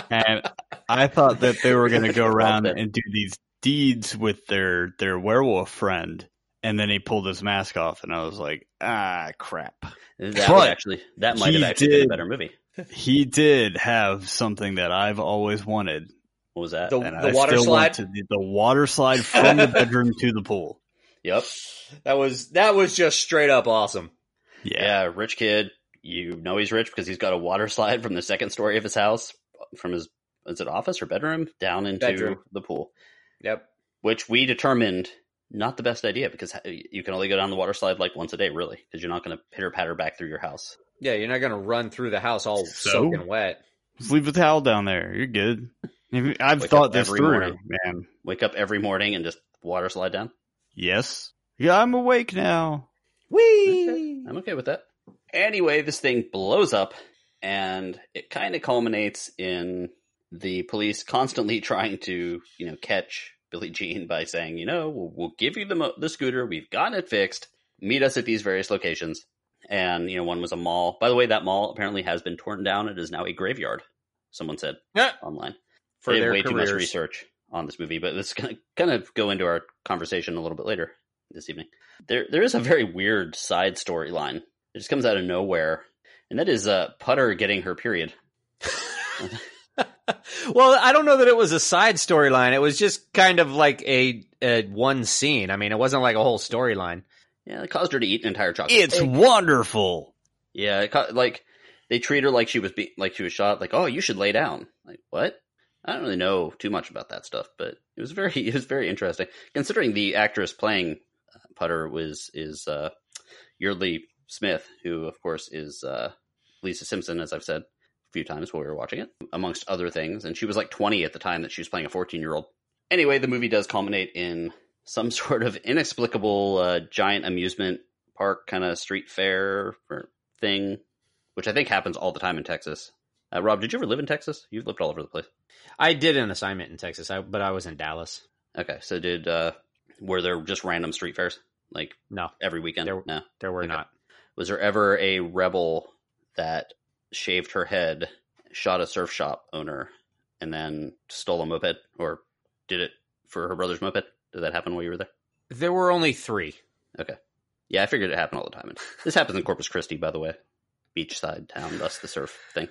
and I thought that they were gonna go around and do these deeds with their their werewolf friend, and then he pulled his mask off, and I was like, "Ah, crap." that But actually that might have he actually been a better movie. He did have something that I've always wanted, What was that? The- and I water still slide? want to, the, the water slide from the bedroom to the pool. yep. That was that was just straight up awesome. Yeah, Yeah, rich kid. You know he's rich because he's got a water slide from the second story of his house, from his is it office or bedroom down into Bedroom. the pool, Yep. which we determined not the best idea because uh, you can only go down the water slide like once a day, really, because you're not going to pitter patter back through your house. Yeah, you're not gonna run through the house all So? soaking wet. Just leave the towel down there. You're good. I've Wake thought this through, morning. man. Wake up every morning and just water slide down. Yes. Yeah, I'm awake now. Whee! I'm okay with that. Anyway, this thing blows up, and it kind of culminates in the police constantly trying to, you know, catch Billie Jean by saying, you know, we'll, we'll give you the mo- the scooter. We've gotten it fixed. Meet us at these various locations. And you know, one was a mall. By the way, that mall apparently has been torn down. It is now a graveyard. Someone said Yeah, online. for did their way too much research on this movie, but to kind of go into our conversation a little bit later this evening. There, there is a very weird side storyline. It just comes out of nowhere, and that is uh, Putter getting her period. well, I don't know that it was a side storyline. It was just kind of like a, a one scene. I mean, it wasn't like a whole storyline. Yeah, it caused her to eat an entire chocolate. It's cake. wonderful. yeah, it ca- like they treat her like she was be- like she was shot. Like, oh, you should lay down. Like, what? I don't really know too much about that stuff, but it was very it was very interesting considering the actress playing uh, Putter was is uh, Yeardley Smith, who of course is uh, Lisa Simpson, as I've said a few times while we were watching it, amongst other things. And she was like 20 at the time that she was playing a 14 year old. Anyway, the movie does culminate in some sort of inexplicable uh, giant amusement park kind of street fair or thing, which I think happens all the time in Texas. Uh, Rob, did you ever live in Texas? You've lived all over the place. I did an assignment in Texas, I, but I was in Dallas. Okay, so did uh, were there just random street fairs like No, every weekend? There- no. there were Okay. not. Was there ever a rebel that shaved her head, shot a surf shop owner, and then stole a moped, or did it for her brother's moped? Did that happen while you were there? There were only three. Okay. Yeah, I figured it happened all the time. And this happens in Corpus Christi, by the way, beachside town, thus the surf thing.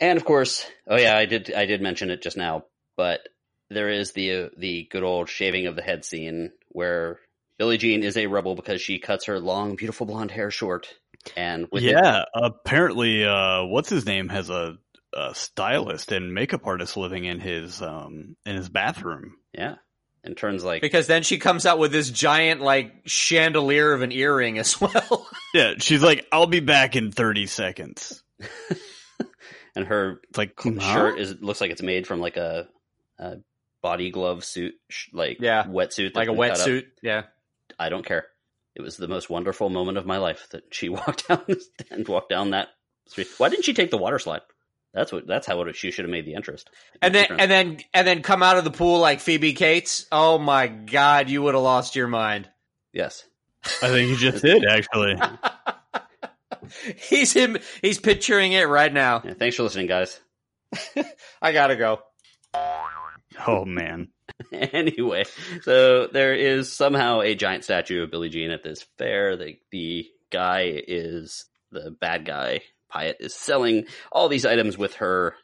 And of course, oh yeah, I did I did mention it just now, but there is the uh, the good old shaving of the head scene where Billie Jean is a rebel because she cuts her long, beautiful blonde hair short, and with it- yeah, apparently, uh, what's his name has a, a stylist and makeup artist living in his um in his bathroom. yeah, and turns like Because then she comes out with this giant like chandelier of an earring as well. Yeah, she's like, "I'll be back in thirty seconds." and her It's like huh? shirt is looks like it's made from like a, a body glove suit, sh- like Yeah. wetsuit, like a been cut up. wetsuit. Yeah. I don't care. It was the most wonderful moment of my life that she walked down and walked down that street. Why didn't she take the water slide? That's what. That's how it, she should have made the interest. And then and then and then come out of the pool like Phoebe Cates. Oh my god, you would have lost your mind. yes, I think he just did actually. he's him he's picturing it right now. Yeah, thanks for listening, guys. I gotta go. Oh man, anyway, so there is somehow a giant statue of Billie Jean at this fair. The the guy is the bad guy. Pyatt is selling all these items with her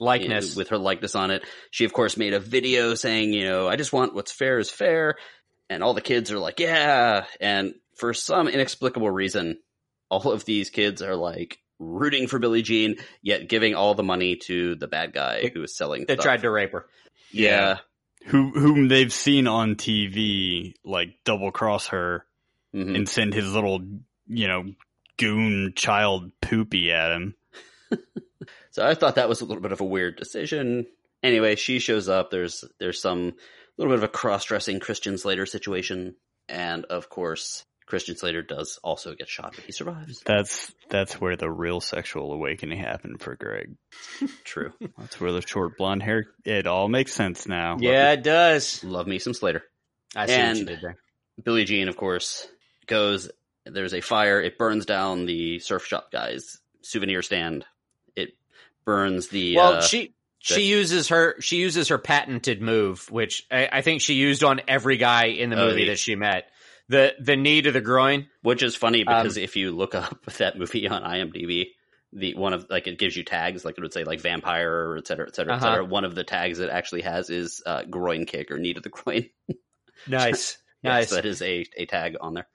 Likeness. with her likeness on it. She of course made a video saying, you know, I just want what's fair is fair, and all the kids are like, yeah. And for some inexplicable reason, all of these kids are like rooting for Billie Jean, yet giving all the money to the bad guy who is selling. that stuff. They tried to rape her. yeah. Who whom they've seen on TV like double cross her Mhm. and send his little you know goon child poopy at him. So I thought that was a little bit of a weird decision. Anyway, she shows up. There's there's some little bit of a cross-dressing Christian Slater situation, and of course, Christian Slater does also get shot, but he survives. That's that's where the real sexual awakening happened for Greg. True. That's where the short blonde hair. It all makes sense now. Yeah, it does. Love me some Slater. I see what you did there. Billie Jean, of course, goes. There's a fire. It burns down the surf shop guy's souvenir stand. It burns the. Well, uh, she she uses her she uses her patented move, which I, I think she used on every guy in the Oh, movie the- that she met. The the knee to the groin. which is funny Um, because if you look up that movie on IMDb, the one of like it gives you tags like it would say like vampire et cetera, et cetera, Uh-huh. cetera. One of the tags it actually has is uh, groin kick or knee to the groin. Nice. Yes, nice. that is a, a tag on there.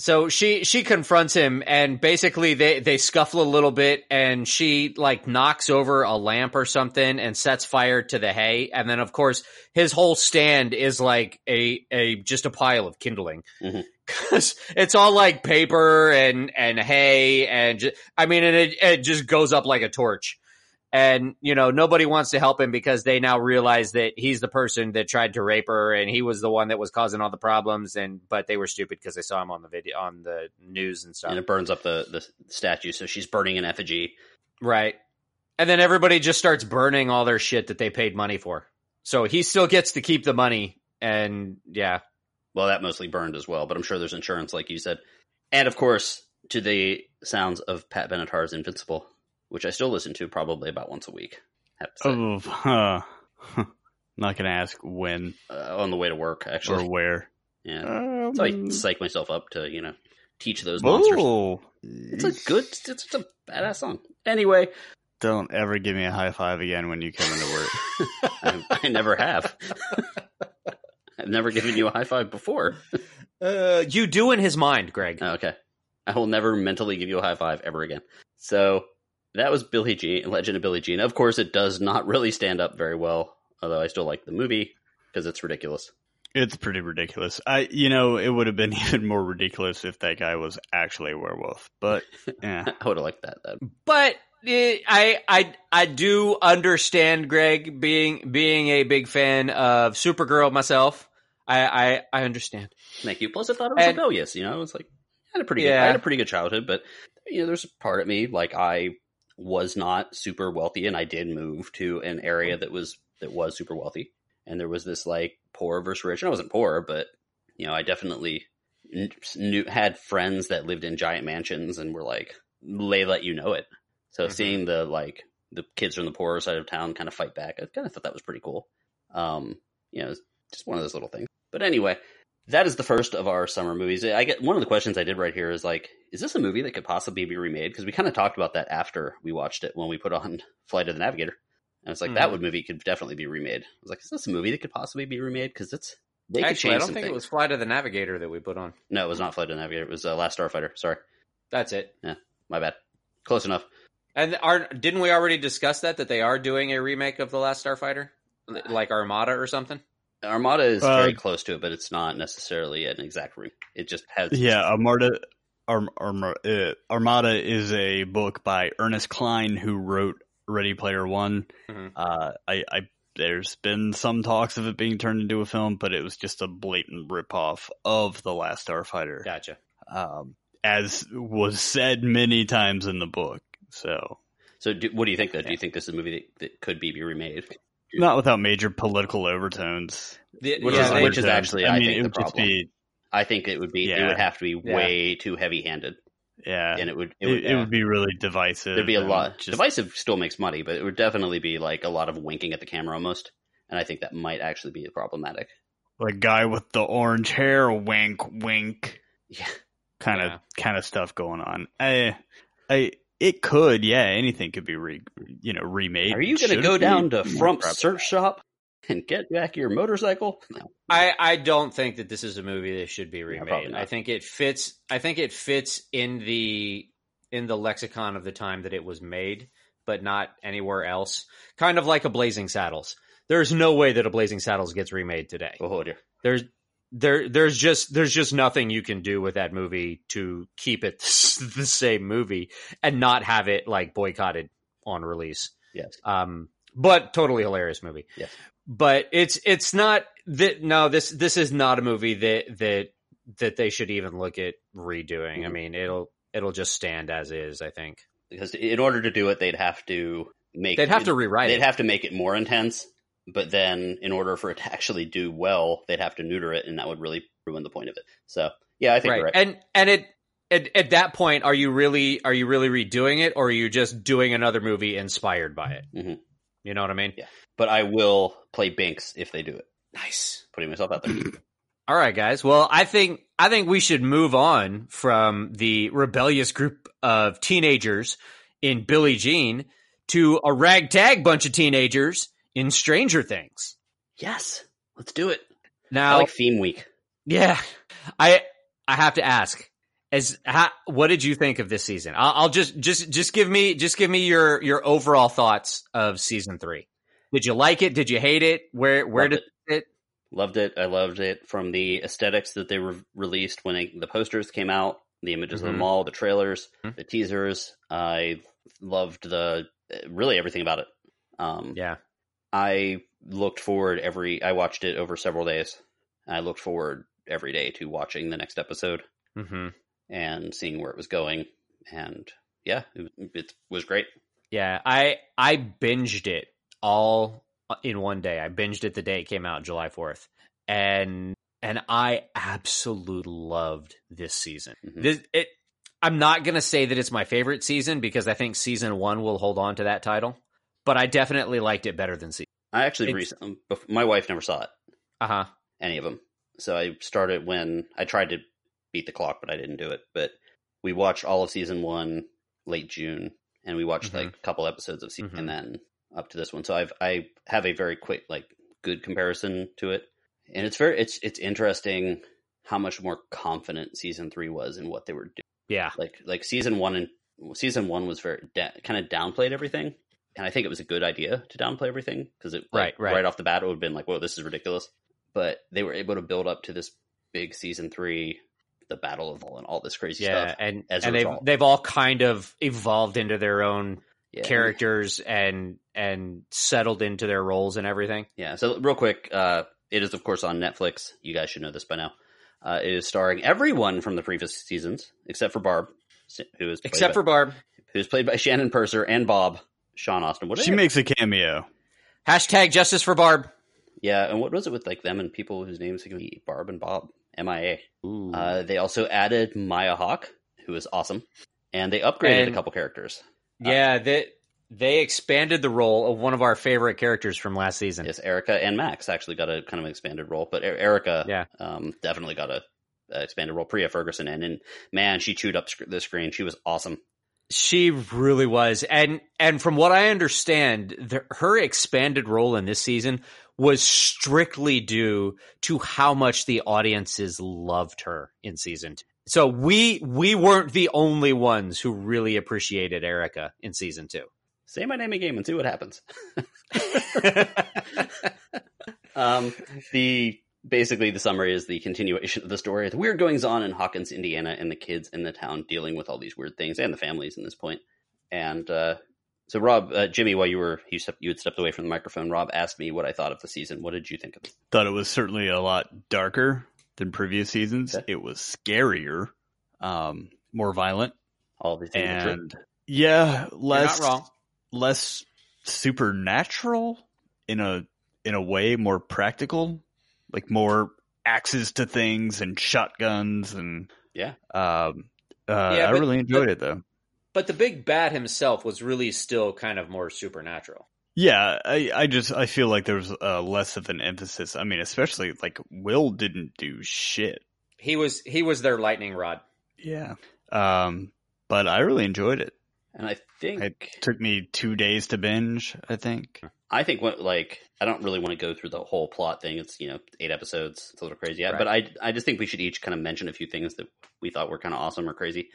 So she she confronts him and basically they they scuffle a little bit and she like knocks over a lamp or something and sets fire to the hay. And then of course his whole stand is like a a just a pile of kindling. Mhm. because it's all like paper and and hay and ju- I mean and it it just goes up like a torch and you know nobody wants to help him because they now realize that he's the person that tried to rape her and he was the one that was causing all the problems and but they were stupid because they saw him on the video on the news and stuff. And it burns up the, the statue, so she's burning an effigy. right. And then everybody just starts burning all their shit that they paid money for. So he still gets to keep the money and yeah. Well, that mostly burned as well, but I'm sure there's insurance, like you said. And of course, to the sounds of Pat Benatar's Invincible, which I still listen to probably about once a week. Have to. Oh, huh. Not gonna ask when Uh, on the way to work, actually, or where. Yeah. Um, So I psych myself up to, you know, teach those monsters. oh, It's a good, it's, it's a badass song. Anyway, Don't ever give me a high five again when you come into work. I, I never have. I've never given you a high five before. uh, you do in his mind greg Oh, okay. I will never mentally give you a high five ever again. So that was Billie Jean, Legend of Billie Jean. Of course, it does not really stand up very well, although I still like the movie because it's ridiculous. It's pretty ridiculous. I, you know, it would have been even more ridiculous if that guy was actually a werewolf. But yeah, I would have liked that. that. but eh, I I I do understand Greg being being a big fan of Supergirl myself. I I, I understand. Thank you. Plus, I thought it was And- rebellious. You know, it was like I had a pretty good, I had a pretty good childhood, but you know, there's a part of me like I was not super wealthy, and I did move to an area that was that was super wealthy, and there was this like poor versus rich. And I wasn't poor, but you know, I definitely knew had friends that lived in giant mansions and were like they let you know it. So Mhm. seeing the like the kids from the poorer side of town kind of fight back, I kind of thought that was pretty cool. Um, you know, just one of those little things. But anyway, that is the first of our summer movies. I get one of the questions I did right here is like, is this a movie that could possibly be remade? Because we kind of talked about that after we watched it when we put on Flight of the Navigator, and it's like that Mhm. would movie could definitely be remade. I was like, is this a movie that could possibly be remade? Because it's they could Actually, I don't think things. it was Flight of the Navigator that we put on. No, it was not Flight of the Navigator. It was uh, Last Starfighter. Sorry, That's it. Yeah, my bad. Close enough. And are didn't we already discuss that that they are doing a remake of the Last Starfighter, like Armada or something? Armada is Uh, very close to it, but it's not necessarily an exact remake. It just has Yeah, Armada, Arm, Arm, uh, Armada is a book by Ernest Cline who wrote Ready Player One. Mhm. Uh, I, I, there's been some talks of it being turned into a film, but it was just a blatant ripoff of the Last Starfighter, Gotcha. um, as was said many times in the book. So So, do, what do you think? Though, do you think this is a movie that, that could be remade? Not without major political overtones. The- Which yeah, is- they- which is actually, I think, it the would just problem. be, I think it would be. It would have to be Yeah. way too heavy-handed, yeah, and it would. It it, would. it would be really divisive. there'd be a lot. just- Divisive still makes money, but it would definitely be like a lot of winking at the camera almost, and I think that might actually be problematic. like guy with the orange hair, wink, wink. Yeah. kind of Yeah. kind of stuff going on. I, I, it could, yeah, anything could be re, you know, remade. Are you going to go down to Frump's probably Search. Shop and get back your motorcycle? No. I, I don't think that this is a movie that should be remade. not. I think it fits. I think it fits in the in the lexicon of the time that it was made, but not anywhere else. Kind of like a Blazing Saddles. There's no way that a Blazing Saddles gets remade today. Oh dear. There's there there's just there's just nothing you can do with that movie to keep it the same movie and not have it like boycotted on release. Yes. Um, but totally hilarious movie. Yes. But it's it's not that no this this is not a movie that that that they should even look at redoing. I Mhm. mean it'll it'll just stand as is. I think Because in order to do it, they'd have to make. they'd have to rewrite it. They'd it. have to make it more intense, but then in order for it to actually do well, they'd have to neuter it, and that would really ruin the point of it. So yeah, I think right. you're right. and and it. At, at that point, are you really are you really redoing it, or are you just doing another movie inspired by it? Mhm. You know what I mean? Yeah. But I will play Binx if they do it. Nice. Putting myself out there. All right, guys. Well, I think I think we should move on from the rebellious group of teenagers in Billie Jean to a ragtag bunch of teenagers in Stranger Things. yes, let's do it. I Now, like theme week. yeah, I I have to ask, as how, what did you think of this season? I'll, I'll just just just give me just give me your your overall thoughts of season three. Did you like it? Did you hate it? Where where Loved did it. it? Loved it. I loved it from the aesthetics that they re- released when the posters came out, the images of Mhm. the mall, the trailers, Mhm. the teasers. I loved the really everything about it. Um, Yeah, I looked forward every. I watched it over several days. I looked forward every day to watching the next episode hmm and seeing where it was going. And yeah, it, it was great. Yeah, I I binged it all in one day. I binged it the day it came out, July fourth, and and I absolutely loved this season. Mhm. This it. I'm not gonna say that it's my favorite season because I think season one will hold on to that title, but I definitely liked it better than season. I actually It's- recently, my wife never saw it, Uh huh. any of them. So I started when I tried to beat the clock, but I didn't do it. But we watched all of season one late June, and we watched Mhm. like a couple episodes of season, Mhm. and then up to this one. So I've I have a very quick like good comparison to it, and it's very it's it's interesting how much more confident season three was in what they were doing. Yeah. Like like season one and season one was very da- kind of downplayed everything, and I think it was a good idea to downplay everything because it like, Right, right. off the bat it would have been like, whoa, this is ridiculous. But they were able to build up to this big season three, the battle of all and all this crazy Yeah, stuff. and as and they've result. they've all kind of evolved into their own Yeah. characters and and settled into their roles and everything. Yeah. So real quick, uh, it is of course on Netflix. You guys should know this by now. Uh, it is starring everyone from the previous seasons except for Barb, who is Except by- for Barb. who's played by Shannon Purser and Bob Sean Astin. What She are- makes a cameo. Hashtag justice for Barb. yeah, and what was it with like them and people whose names could be Barb and Bob? MIA. Ooh. Uh, they also added Maya Hawke, who is awesome, and they upgraded And- a couple characters. yeah, they they expanded the role of one of our favorite characters from last season. Yes, Erica and Max actually got a kind of expanded role, but E- Erica, Yeah. um, definitely got a, a expanded role. Priah Ferguson, and, and man, she chewed up sc- the screen. She was awesome. She really was, and and from what I understand, the, her expanded role in this season was strictly due to how much the audiences loved her in season two. So we we weren't the only ones who really appreciated Erica in season two. Say my name again and see what happens. Um, the basically the summary is the continuation of the story. The weird goings on in Hawkins, Indiana, and the kids in the town dealing with all these weird things and the families in this point. And uh, so, Rob, uh, Jimmy, while you were you stepped, you had stepped away from the microphone, Rob asked me what I thought of the season. What did you think of it? I thought it was certainly a lot darker than previous seasons. Okay. It was scarier, um, more violent, All these things are true. and yeah, You're less not wrong. less supernatural in a in a way, more practical, like more axes to things and shotguns and Yeah. Um, uh, Yeah, I but- really enjoyed it though. But the big bad himself was really still kind of more supernatural. Yeah, I, I just I feel like there was uh, less of an emphasis. I mean, especially like Will didn't do shit. He was he was their lightning rod. Yeah. Um, but I really enjoyed it. And I think It took me two days to binge. I think. I think what like I don't really want to go through the whole plot thing. It's you know eight episodes. It's a little crazy, yeah. Right. But I I just think we should each kind of mention a few things that we thought were kind of awesome or crazy.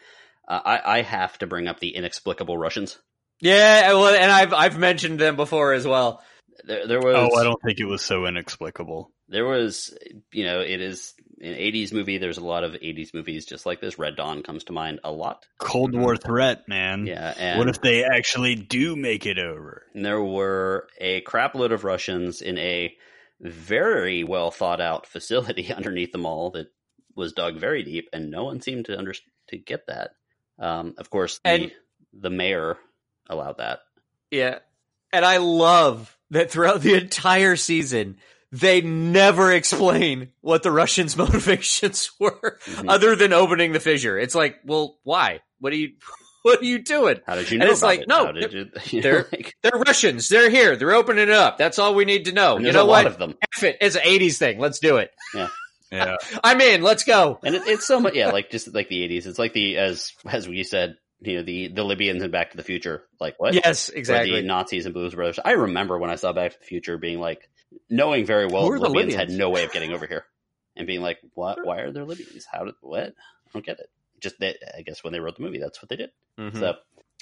Uh, I I have to bring up the inexplicable Russians. Yeah, well, and I've I've mentioned them before as well. There there was Oh, I don't think it was so inexplicable. there was you know it is an 80s movie there's a lot of 80s movies just like this red dawn comes to mind a lot Cold War threat, man. yeah and, What if they actually do make it over? and there were a crap load of russians in a very well thought out facility underneath the mall that was dug very deep and no one seemed to under to get that um, of course the, And- the mayor allowed that Yeah. And I love that throughout the entire season, they never explain what the Russians' motivations were Mhm. other than opening the fissure. It's like, well, why? What are you, what are you doing? how did you And know it's about like, it? no, How did you, you they're- like, They're Russians. They're here. They're opening it up. That's all we need to know. and You know a what? of them F it. It's an 80s thing. Let's do it. Yeah. Yeah. I'm in. Let's go. and it, it's so much yeah like just like the 80s it's like the as as we said you know the the libyans and back to the future like what Yes, Or exactly. the nazis and blues brothers i remember when i saw back to the future being like knowing very well Who are the libyans had no way of getting over here and being like what why are there libyans how did what i don't get it just that i guess when they wrote the movie that's what they did Mhm. so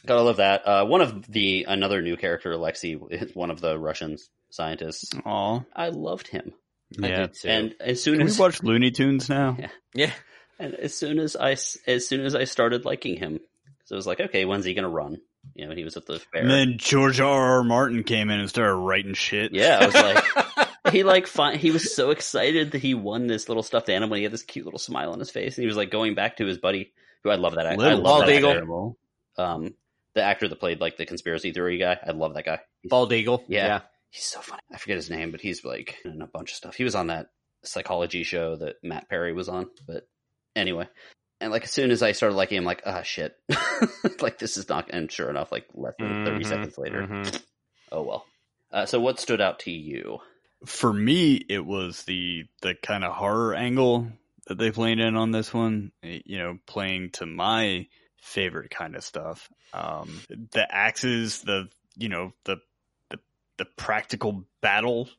gotta love that uh one of the another new character alexei is one of the russian scientists Aw. i loved him I Yeah. did too. and as soon Can we as watch Looney Tunes now? Yeah. yeah. And as soon as I as soon as I started liking him, so I was like, okay, when's he gonna run? You know, he was at the fair. And then George R. R. Martin came in and started writing shit. yeah, I was like, he like, fi- he was so excited that he won this little stuffed animal. He had this cute little smile on his face, and he was like going back to his buddy, who I love that. act- I love Bald that Eagle. actor. Um, the actor that played like the conspiracy theory guy. I love that guy. He's, Bald Eagle. Yeah. he's so funny. I forget his name, but he's like in a bunch of stuff. He was on that psychology show that Matt Perry was on. But anyway, and like as soon as I started liking him, like ah shit, like this is not. And sure enough, like less than 30 Mhm, seconds later, mhm. oh well. Uh, so what stood out to you? For me, it was the the kind of horror angle that they played in on this one. You know, playing to my favorite kind of stuff. Um, the axes, the you know the the the practical battle.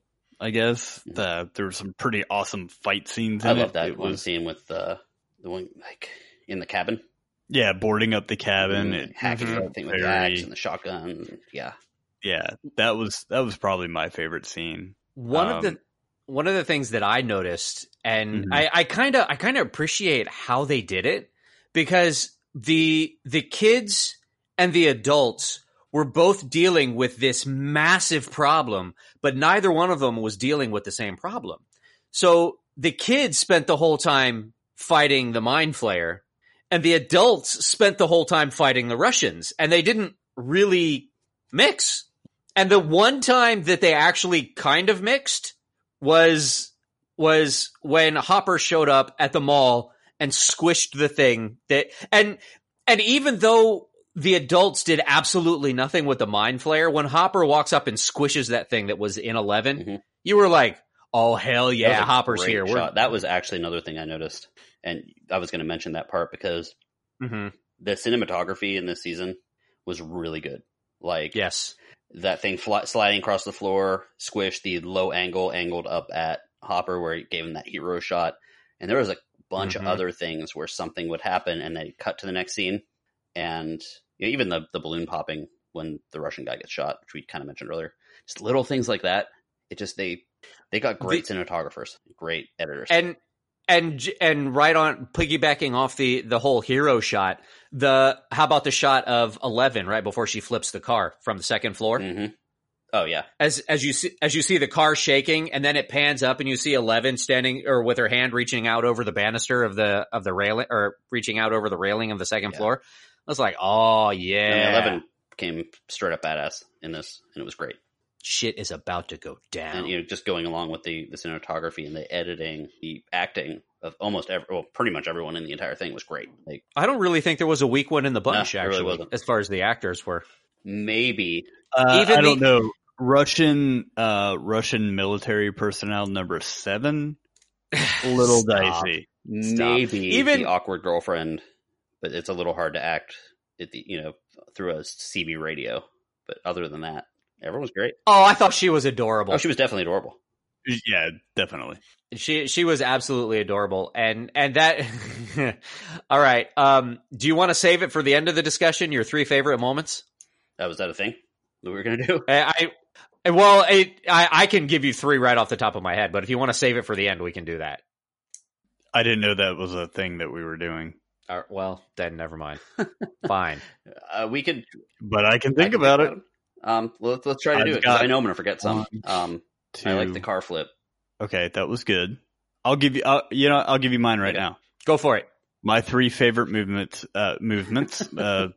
I guess the there were some pretty awesome fight scenes. In I love it. that It one was scene with uh, the one like in the cabin, yeah, boarding up the cabin. and It, hacking everything with the axe and the shotgun. Yeah, yeah, that was that was probably my favorite scene. One of the Um, one of the things that I noticed, and Mhm. I I kind of I kind of appreciate how they did it because the the kids and the adults were both dealing with this massive problem, but neither one of them was dealing with the same problem. So the kids spent the whole time fighting the mind flayer, and the adults spent the whole time fighting the Russians, and they didn't really mix. And the one time that they actually kind of mixed was was when Hopper showed up at the mall and squished the thing that and and even though the adults did absolutely nothing with the mind flayer, when Hopper walks up and squishes that thing that was in 11, Mhm. you were like, "Oh hell yeah, Hopper's here." That was actually another thing I noticed, and I was going to mention that part because Mhm. the cinematography in this season was really good. Like yes, that thing fly, sliding across the floor, squish the low angle angled up at Hopper where he gave him that hero shot, and there was a bunch Mhm. of other things where something would happen and they cut to the next scene, and you know, even the the balloon popping when the Russian guy gets shot, which we kind of mentioned earlier, just little things like that. It just they they got great cinematographers, great editors, and and and right on piggybacking off the the whole hero shot. The how about the shot of Eleven right before she flips the car from the second floor? hmm oh yeah, as as you see as you see the car shaking and then it pans up and you see Eleven standing or with her hand reaching out over the banister of the of the railing or reaching out over the railing of the second Yeah. floor. I was like, oh yeah, Eleven came straight up badass in this, and it was great. Shit is about to go down. and you know just going along with the the cinematography and the editing the acting of almost every well pretty much everyone in the entire thing was great like I don't really think there was a weak one in the bunch No, there really actually, wasn't. as far as the actors were. maybe Uh, Even I don't know. Russian uh, Russian military personnel number seven, a little Stop. dicey. maybe Even- the awkward girlfriend but it's a little hard to act at the you know through a cb radio but other than that everyone was great Oh, I thought she was adorable. oh she was definitely adorable Yeah, definitely. She she was absolutely adorable, and and that. all right. Um, do you want to save it for the end of the discussion? Your three favorite moments. that was that a thing that we were gonna do I, I well, it, I I can give you three right off the top of my head, but if you want to save it for the end, we can do that. I didn't know that was a thing that we were doing, All right, well, then never mind. Fine. uh, we could but I can I think can about it. Um let's, let's try to I've do it 'cause got i know i'm gonna forget some one, um i like the Two- car flip Okay, that was good. I'll give you. Uh, you know, I'll give you mine right Okay. now. Go for it. My three favorite movements, uh, movements, uh,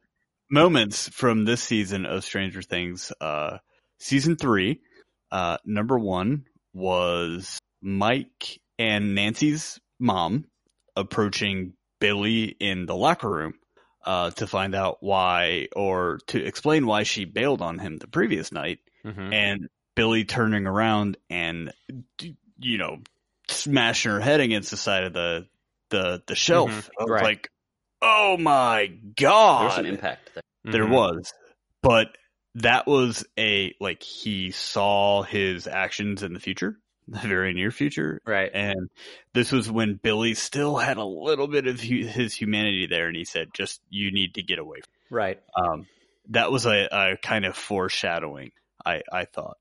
moments from this season of Stranger Things, uh, season three. Uh, number one was Mike and Nancy's mom approaching Billy in the locker room, uh, to find out why or to explain why she bailed on him the previous night Mhm. and Billy turning around and you know smashing her head against the side of the the the shelf. Mhm, right. like, "Oh my there god!" was some impact there There Mhm. was, but that was a like he saw his actions in the future, the very near future, Right. and this was when Billy still had a little bit of hu- his humanity there, and he said, "Just you need to get away." Right. Um, that was a, a kind of foreshadowing. I I thought.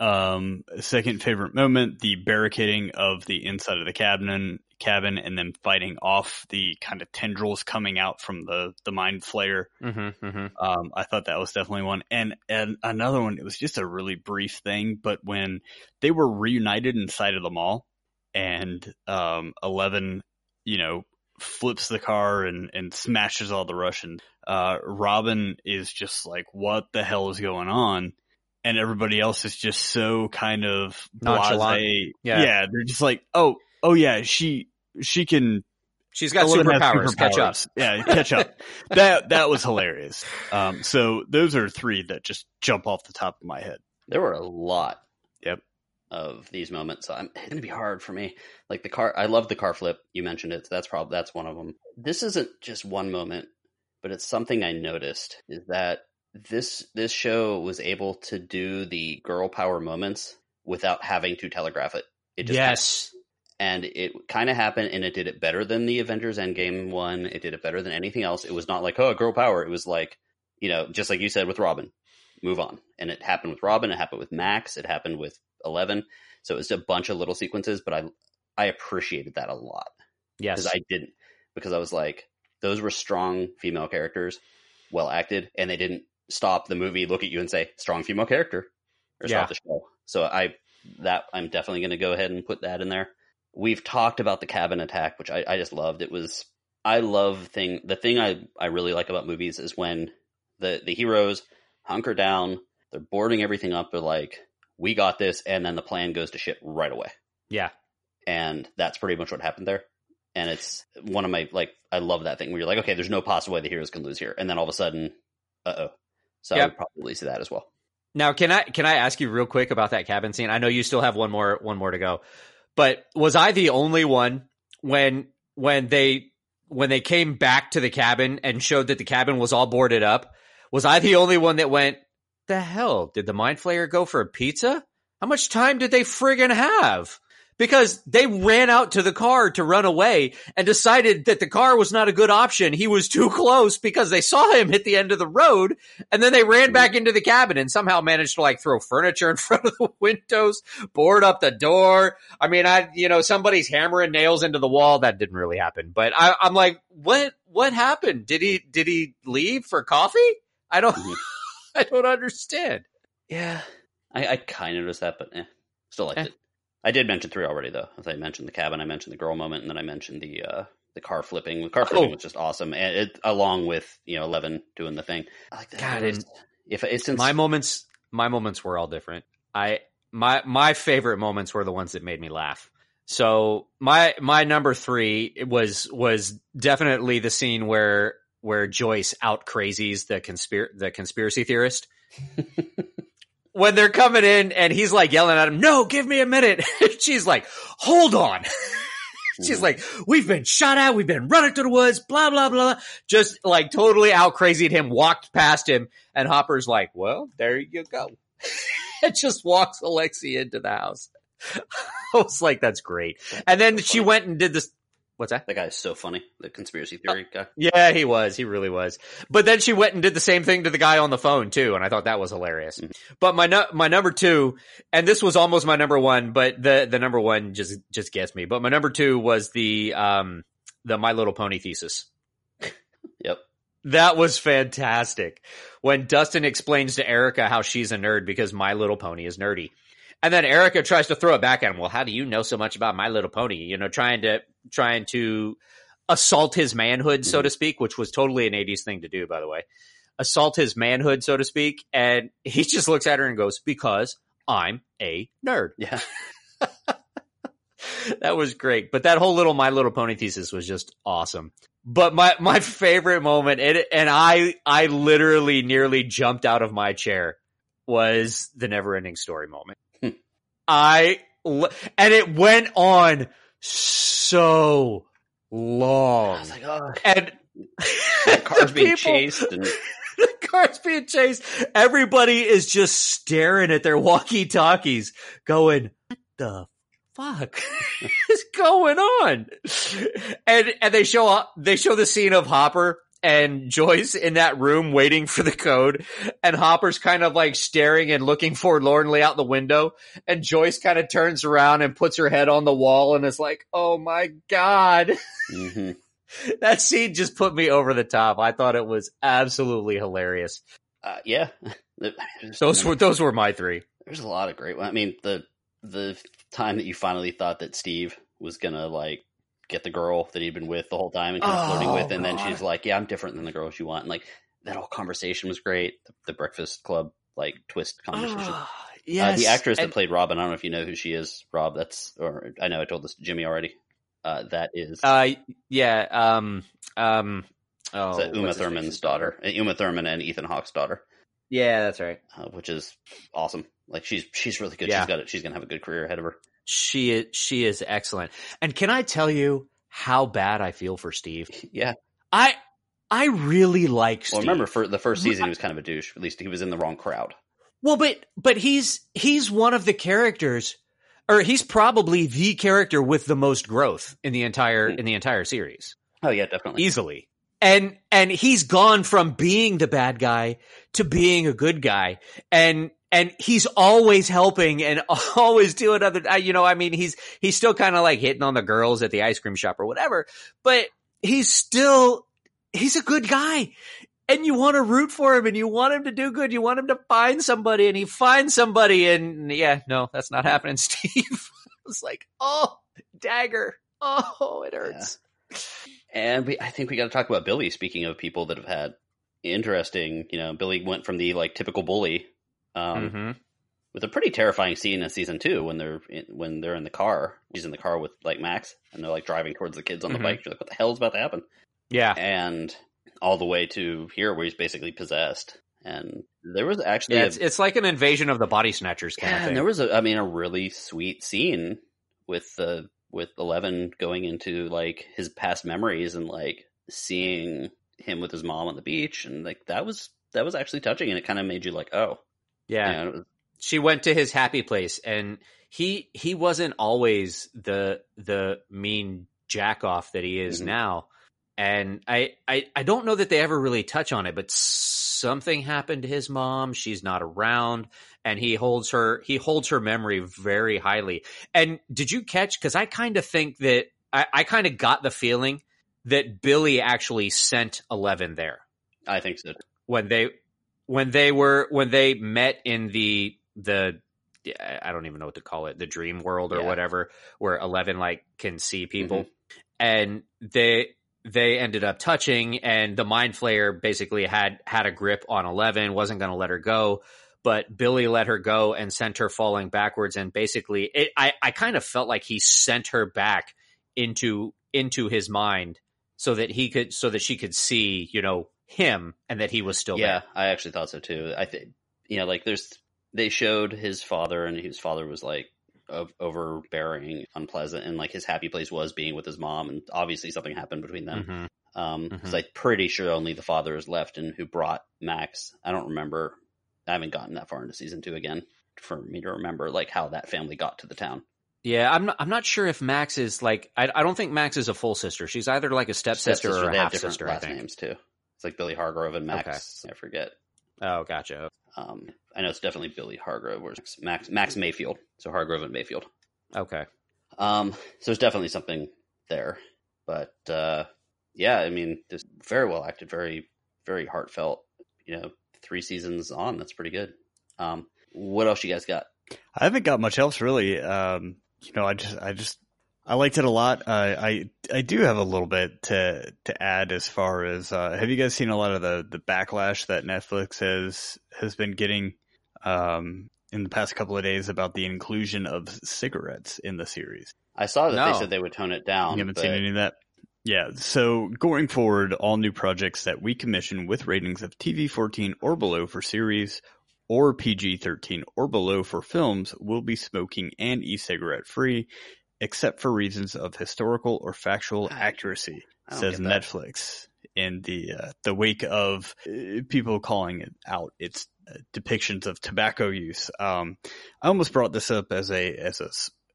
Um, second favorite moment: the barricading of the inside of the cabin, cabin, and then fighting off the kind of tendrils coming out from the the mind flayer. Mm-hmm, mm-hmm. Um, I thought that was definitely one, and and another one. It was just a really brief thing, but when they were reunited inside of the mall, and um, Eleven, you know, flips the car and and smashes all the Russians. Uh, Robin is just like, "What the hell is going on?" And everybody else is just so kind of Nonchalant. blase. Yeah. yeah, they're just like, "Oh, oh yeah, she she can She's got has superpowers. Catch up. Yeah, catch up. that that was hilarious. Um, so those are three that just jump off the top of my head. There were a lot. Yep. Of these moments, so I'm, it's gonna be hard for me. Like the car, I love the car flip. You mentioned it, so that's probably that's one of them. This isn't just one moment, but it's something I noticed is that this this show was able to do the girl power moments without having to telegraph it. It just Yes. and it kind of happened and it did it better than the avengers endgame one. It did it better than anything else. It was not like oh girl power. It was like you know just like you said with robin move on. And it happened with robin it happened with max it happened with 11 so it was a bunch of little sequences but i i appreciated that a lot. Yes. because i didn't because i was like those were strong female characters well acted and they didn't stop the movie look at you and say strong female character or Yeah. stop the show so i that i'm definitely going to go ahead and put that in there we've talked about the cabin attack which I, I just loved it was I love thing the thing I I really like about movies is when the the heroes hunker down, they're boarding everything up, they're like, "We got this," and then the plan goes to shit right away. Yeah. and that's pretty much what happened there. And it's one of my like I love that thing where you're like, okay, there's no possible way the heroes can lose here, and then all of a sudden, uh oh. So I would probably see that as well. Now, can I can I ask you real quick about that cabin scene? I know you still have one more one more to go, but was I the only one when when they when they came back to the cabin and showed that the cabin was all boarded up? Was I the only one that went? The hell did the mind flayer go for a pizza? How much time did they friggin' have? Because they ran out to the car to run away and decided that the car was not a good option. He was too close because they saw him hit the end of the road and then they ran back into the cabin and somehow managed to like throw furniture in front of the windows, board up the door. I mean, I, you know, somebody's hammering nails into the wall. That didn't really happen, but I, I'm like, what, what happened? Did he, did he leave for coffee? I don't, Mhm. I don't understand. Yeah, I, I kind of noticed that, but eh, still liked Eh. it. I did mention three already, though. As I mentioned the cabin, I mentioned the girl moment, and then I mentioned the uh, the car flipping. The car flipping Oh. was just awesome, and it along with you know Eleven doing the thing. I like that. God, and if it's since My moments, my moments were all different. I, my, my favorite moments were the ones that made me laugh. So my, my number three was, was definitely the scene where, where Joyce out crazies the conspir, the conspiracy theorist. when they're coming in and he's like yelling at him, no, give me a minute. She's like, hold on. She's like, we've been shot at, we've been running through the woods, blah, blah, blah. Just like totally out crazied him, walked past him, and Hopper's like, well, there you go. and just walks Alexei into the house. I was like, that's great. And then she went and did this. What's that? that guy is so funny. The conspiracy theory guy. Yeah, he was. He really was. But then she went and did the same thing to the guy on the phone too, and I thought that was hilarious. Mhm. But my nu- my number two, and this was almost my number one, but the the number one just just gets me. But my number two was the um the My Little Pony thesis. Yep. That was fantastic. When Dustin explains to Erica how she's a nerd because My Little Pony is nerdy. And then Erica tries to throw it back at him. Well, how do you know so much about My Little Pony? You know, trying to trying to assault his manhood, so mm-hmm. to speak, which was totally an 80s thing to do, by the way. Assault his manhood, so to speak. And he just looks at her and goes, Because I'm a nerd. Yeah. that was great. But that whole little My Little Pony thesis was just awesome. But my my favorite moment, and, and I I literally nearly jumped out of my chair, was the never ending story moment. I and it went on so long, I was like, oh, and the car's the being people- chased, and the car's being chased. Everybody is just staring at their walkie talkies, going, "What the fuck is going on?" And and they show up. They show the scene of Hopper and Joyce in that room waiting for the code, and Hopper's kind of like staring and looking forlornly out the window, and Joyce kind of turns around and puts her head on the wall and is like, "Oh my god." Mhm. that scene just put me over the top. I thought it was absolutely hilarious. Uh, yeah. Those were those were my three. There's a lot of great. I mean, the the time that you finally thought that Steve was gonna like get the girl that he'd been with the whole time and kind of flirting Oh, with, and then she's like, "Yeah, I'm different than the girls you want." And like that whole conversation was great. The, the Breakfast Club like twist conversation. yes, Uh, the actress and- that played Robin, I don't know if you know who she is, Rob. That's or I know I told this to Jimmy already. Uh, that is, uh, yeah, um, um, oh, that Uma Thurman's daughter, Uh, Uma Thurman and Ethan Hawke's daughter, Yeah, that's right. uh, which is awesome. Like she's she's really good. Yeah. She's got it. She's gonna have a good career ahead of her. She is she is excellent. And can I tell you how bad I feel for Steve? Yeah. I I really like Steve. Well, remember for the first season, he was kind of a douche. At least he was in the wrong crowd. Well, but but he's he's one of the characters, or he's probably the character with the most growth in the entire Hmm. in the entire series, Oh yeah, definitely. easily. And and he's gone from being the bad guy to being a good guy, and and he's always helping and always doing other. You know, I mean, he's he's still kind of like hitting on the girls at the ice cream shop or whatever, but he's still he's a good guy and you want to root for him and you want him to do good. You want him to find somebody and he finds somebody and yeah, no, that's not happening, Steve. I was like, oh, dagger. Oh, it hurts. And we, I think we got to talk about Billy. Speaking of people that have had interesting, you know, Billy went from the like typical bully, um, Mhm. with a pretty terrifying scene in season two when they're in, when they're in the car. He's in the car with like Max, and they're like driving towards the kids on the Mhm. bike. You're like, what the hell's about to happen? Yeah, And all the way to here, where he's basically possessed. And there was actually yeah. a, It's, it's like an invasion of the body snatchers kind yeah, of thing. and there was a, I mean, a really sweet scene with the with Eleven going into like his past memories and like seeing him with his mom on the beach, and like that was that was actually touching, and it kind of made you like, oh, yeah. you know, it was- she went to his happy place and he he wasn't always the the mean jack off that he is Mhm. now and I, I i don't know that they ever really touch on it but something happened to his mom she's not around and he holds her he holds her memory very highly and did you catch because i kind of think that i, I kind of got the feeling that billy actually sent 11 there I think so. when they when they were when they met in the the I don't even know what to call it the dream world or Yeah. whatever where Eleven like can see people Mm-hmm. and they they ended up touching and the mind flayer basically had had a grip on Eleven wasn't going to let her go but Billy let her go and sent her falling backwards and basically it, I I kind of felt like he sent her back into into his mind so that he could so that she could see you know him and that he was still yeah, there. I actually thought so too. I think you know, like there's they showed his father, and his father was like of overbearing, unpleasant, and like his happy place was being with his mom, and obviously something happened between them. Mhm. Um, because Mhm. I'm pretty sure only the father is left, and who brought Max. I don't remember. I haven't gotten that far into season two again for me to remember like how that family got to the town. Yeah, I'm not, I'm not sure if Max is like I, I don't think Max is a full sister. She's either like a stepsister or a they have half different sister. I last think. names too. It's like Billy Hargrove and Max. I forget. Oh, gotcha. Um, I know it's definitely Billy Hargrove or Max Max Mayfield. So Hargrove and Mayfield. Okay. Um, so there's definitely something there, but uh, yeah, I mean, just very well acted, very very heartfelt. You know, three seasons on, that's pretty good. Um, what else you guys got? I haven't got much else really. Um, you know, I just, I just, I liked it a lot. Uh, I, I do have a little bit to to add as far as uh, have you guys seen a lot of the the backlash that Netflix has has been getting um, in the past couple of days about the inclusion of cigarettes in the series? I saw that No. they said they would tone it down. you haven't but seen any of that? Yeah. So going forward, all new projects that we commission with ratings of TV 14 or below for series or PG 13 or below for films will be smoking and e-cigarette free, except for reasons of historical or factual I- accuracy, says. Netflix in the uh, the wake of uh, people calling it out its uh, depictions of tobacco use. Um, I almost brought this up as a as a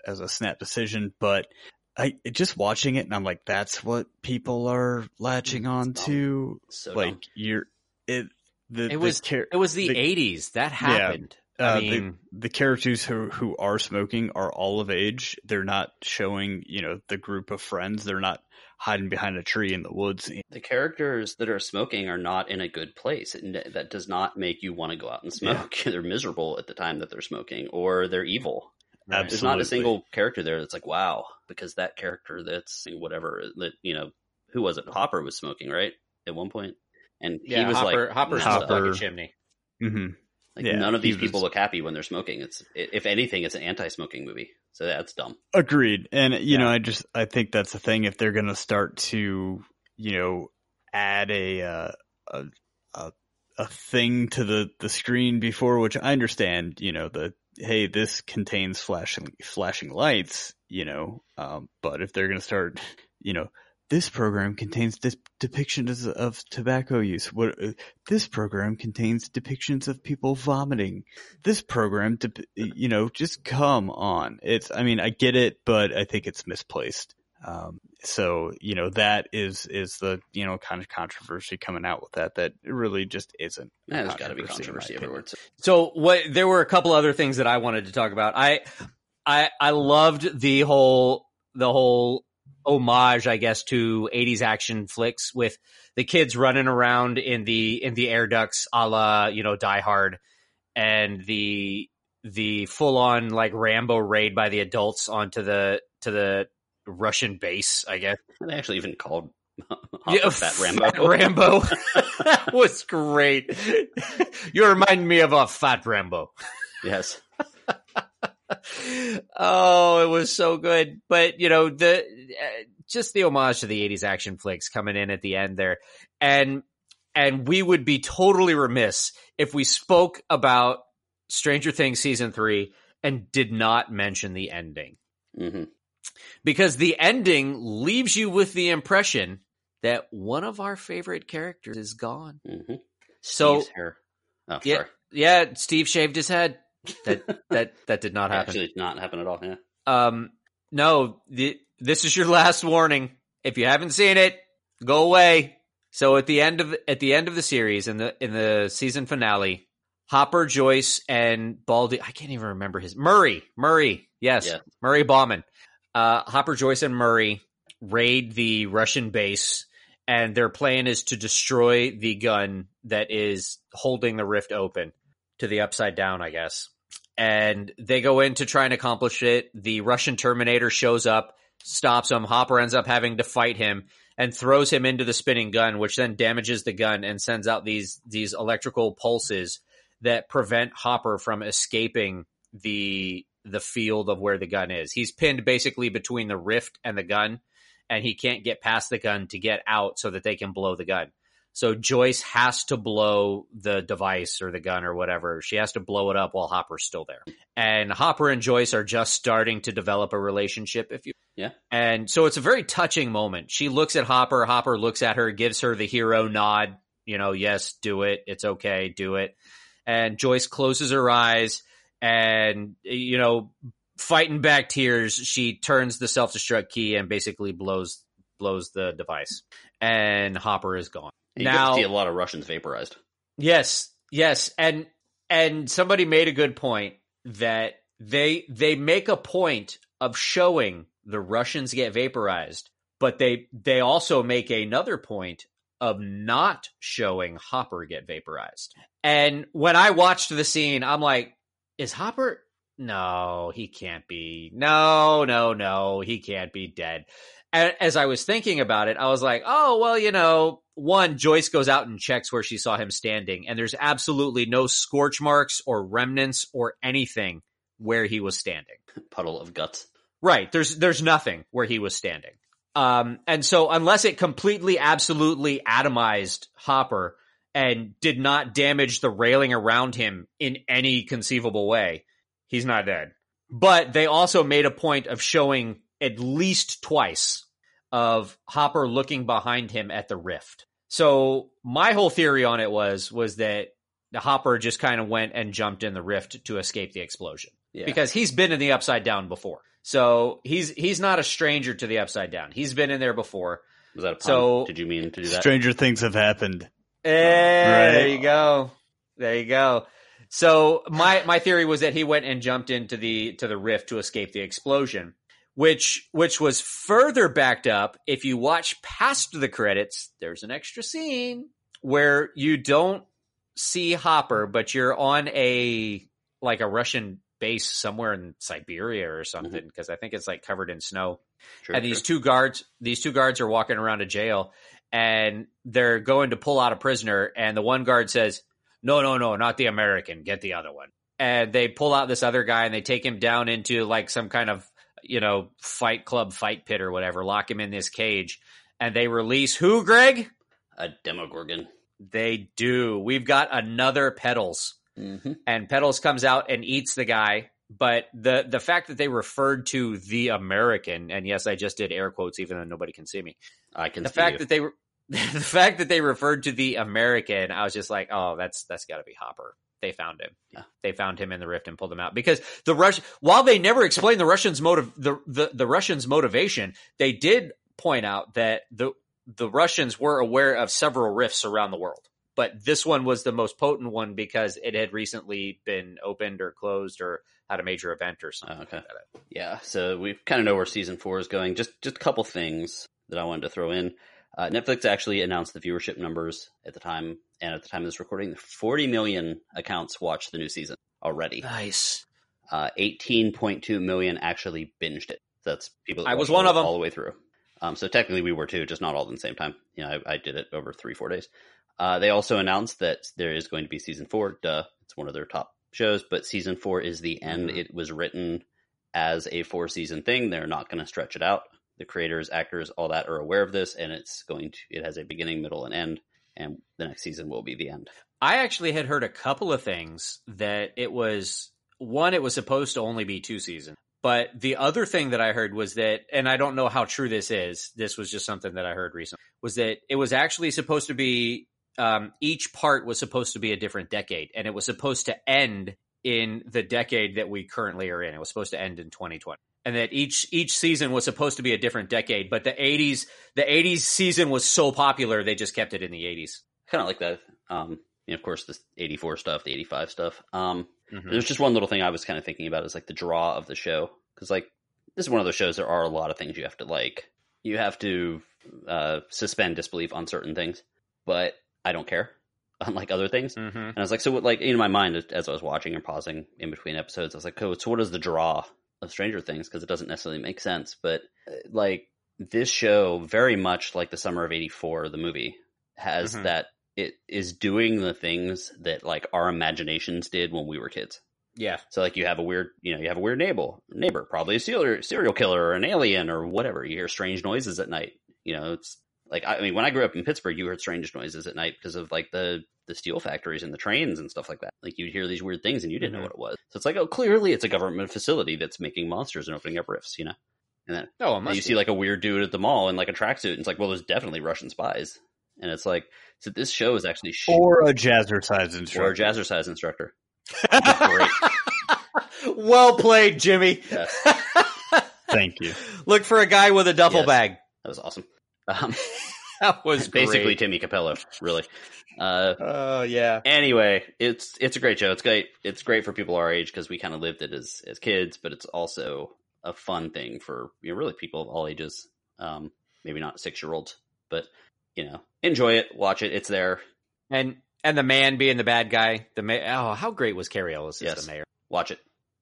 as a snap decision, but I just watching it and I'm like, that's what people are latching on to. So like dumb. you're it. The, It was- char- It was the, The- 80s. That happened. uh, I the- mean, the characters who who are smoking are all of age. They're not showing, you know, the group of friends. They're not hiding behind a tree in the woods. the characters that are smoking are not in a good place. And that does not make you want to go out and smoke. they're miserable at the time that they're smoking, or they're evil. right. There's not a single character there that's like, wow, because that character that's whatever that you know, who was it? Hopper was smoking, right? At one point, and yeah, he was Hopper, like, Hopper's nonstop. just like a Hopper. chimney. hmm Like Yeah, none of these people was- look happy when they're smoking. It's if anything, it's an anti-smoking movie. So that's dumb. Agreed. And you Yeah. know, I just I think that's the thing. If they're going to start to, you know, add a uh, a a a thing to the the screen before, which I understand, you know, the hey, this contains flashing flashing lights, you know, um, but if they're going to start, you know. This program contains depictions of tobacco use. What uh, this program contains depictions of people vomiting. This program, you know, just come on. It's, I mean, I get it, but I think it's misplaced. Um, so you know that is is the you know kind of controversy coming out with that that really just isn't. Yeah, there's got to be controversy everywhere. So what there were a couple other things that I wanted to talk about. I I I loved the whole the whole homage, I guess, to 80s action flicks with the kids running around in the in the air ducts a la, you know, Die Hard and the the full on like Rambo raid by the adults onto the to the Russian base, I guess. they actually even called Hopper, Fat Rambo. Fat Rambo. that was great. you remind me of a fat Rambo. yes. oh, it was so good. But you know, the uh, just the homage to the '80s action flicks coming in at the end there, and and we would be totally remiss if we spoke about Stranger Things season three and did not mention the ending hmm because the ending leaves you with the impression that one of our favorite characters is gone. hmm So Oh, yeah, sorry. yeah, Steve shaved his head. That that that did not happen. Actually, did not happen at all. Yeah. Um, no, the, this is your last warning. If you haven't seen it, go away. So at the end of at the end of the series in the in the season finale, Hopper, Joyce, and Baldy I can't even remember his Murray. Murray, yes, Yeah. Murray Bauman. Uh, Hopper, Joyce, and Murray raid the Russian base, and their plan is to destroy the gun that is holding the rift open to the upside down, I guess. And they go in to try and accomplish it. The Russian Terminator shows up, stops him. Hopper ends up having to fight him and throws him into the spinning gun, which then damages the gun and sends out these these electrical pulses that prevent Hopper from escaping the the field of where the gun is. He's pinned basically between the rift and the gun, and he can't get past the gun to get out so that they can blow the gun. So Joyce has to blow the device or the gun or whatever. She has to blow it up while Hopper's still there. And Hopper and Joyce are just starting to develop a relationship, if you Yeah. and so it's a very touching moment. She looks at Hopper, Hopper looks at her, gives her the hero nod, you know, yes, do it. It's okay, do it. And Joyce closes her eyes and you know, fighting back tears, she turns the self-destruct key and basically blows blows the device. And Hopper is gone. You Now- see a lot of Russians vaporized. Yes, yes, and and somebody made a good point that they they make a point of showing the Russians get vaporized, but they they also make another point of not showing Hopper get vaporized. And when I watched the scene, I'm like, is Hopper no, he can't be. No, no, no, he can't be dead. As I was thinking about it, I was like, oh, well, you know, one, Joyce goes out and checks where she saw him standing, and there's absolutely no scorch marks or remnants or anything where he was standing. Puddle of guts. Right. There's there's nothing where he was standing. Um, and so unless it completely, absolutely atomized Hopper and did not damage the railing around him in any conceivable way, he's not dead. But they also made a point of showing at least twice of Hopper looking behind him at the rift. So my whole theory on it was was that the Hopper just kind of went and jumped in the rift to escape the explosion Yeah. because he's been in the upside down before. So he's he's not a stranger to the upside down. He's been in there before. was that a pun? so- Did you mean to do that? Stranger things have happened. Eh, There you go. There you go. So my my theory was that he went and jumped into the to the rift to escape the explosion, which which was further backed up if you watch past the credits. There's an extra scene where you don't see Hopper, but you're on a like a Russian base somewhere in Siberia or mm-hmm. something because I think it's like covered in snow Sure, and these sure. two guards these two guards are walking around a jail and they're going to pull out a prisoner and the one guard says no no no not the american get the other one and they pull out this other guy and they take him down into like some kind of you know fight club fight pit or whatever lock him in this cage and they release who greg a Demogorgon. they do we've got another pedals Mm-hmm. and Petals comes out and eats the guy. But the the fact that they referred to the American, and yes, I just did air quotes, even though nobody can see me. I can The see fact you. that they were the fact that they referred to the American, I was just like, oh, that's that's got to be Hopper. They found him. Yeah. They found him in the rift and pulled him out because the Rush. While they never explained the Russians' motive, the, the the Russians' motivation, they did point out that the the Russians were aware of several rifts around the world but this one was the most potent one because it had recently been opened or closed or had a major event or something. Oh, okay. like that. Yeah, so we kind of know where season four is going. Just just a couple things that I wanted to throw in. Uh, Netflix actually announced the viewership numbers at the time, and at the time of this recording, 40 million accounts watched the new season already. Nice. Uh, 18.2 million actually binged it. That's people. That I was one of them all the way through. Um, so technically we were too, just not all at the same time. You know, I, I did it over three, four days. Uh, they also announced that there is going to be season four. Duh, it's one of their top shows, but season four is the end. Mhm. It was written as a four season thing. They're not going to stretch it out. The creators, actors, all that are aware of this, and it's going to. It has a beginning, middle, and end, and the next season will be the end. I actually had heard a couple of things that it was one, it was supposed to only be two seasons. But the other thing that I heard was that, and I don't know how true this is, this was just something that I heard recently, was that it was actually supposed to be, um, each part was supposed to be a different decade, and it was supposed to end in the decade that we currently are in. It was supposed to end in 2020. And that each each season was supposed to be a different decade, but the 80s the 80s season was so popular they just kept it in the 80s. Kind of like that. Um, and of course, the '84 stuff, the '85 stuff. Um, Mhm. There's just one little thing I was kind of thinking about is like the draw of the show because like this is one of those shows there are a lot of things you have to like. You have to uh, suspend disbelief on certain things, but I don't care. Unlike other things, Mhm. and I was like, so what? Like in my mind as I was watching and pausing in between episodes, I was like, oh, so what is the draw of Stranger Things? Because it doesn't necessarily make sense, but uh, like this show, very much like the summer of '84, the movie has Mhm. that it is doing the things that like our imaginations did when we were kids. Yeah. So like you have a weird, you know, you have a weird neighbor, neighbor, probably a serial serial killer or an alien or whatever. You hear strange noises at night. You know, it's like I mean, when I grew up in Pittsburgh, you heard strange noises at night because of like the the steel factories and the trains and stuff like that. Like you'd hear these weird things and you didn't Mhm. know what it was. So it's like, oh, clearly it's a government facility that's making monsters and opening up rifts. You know, and then Oh, it and must you be. see like a weird dude at the mall in like a tracksuit, and it's like, well, there's definitely Russian spies. And it's like, so this show is actually sh- Or a jazzercise or a instructor. jazzercise instructor. Well played, Jimmy. Yes. Thank you. Look for a guy with a duffel Yes. bag. That was awesome. Um, That was basically great. Timmy Cappello, really. Uh, Oh yeah. anyway, it's it's a great show. It's great. It's great for people our age because we kind of lived it as as kids, but it's also a fun thing for you know really people of all ages. Um, maybe not six year olds, but you know, enjoy it, watch it. It's there. And and the man being the bad guy. The ma- oh, how great was Cary Elwes as Yes. the mayor? Watch it.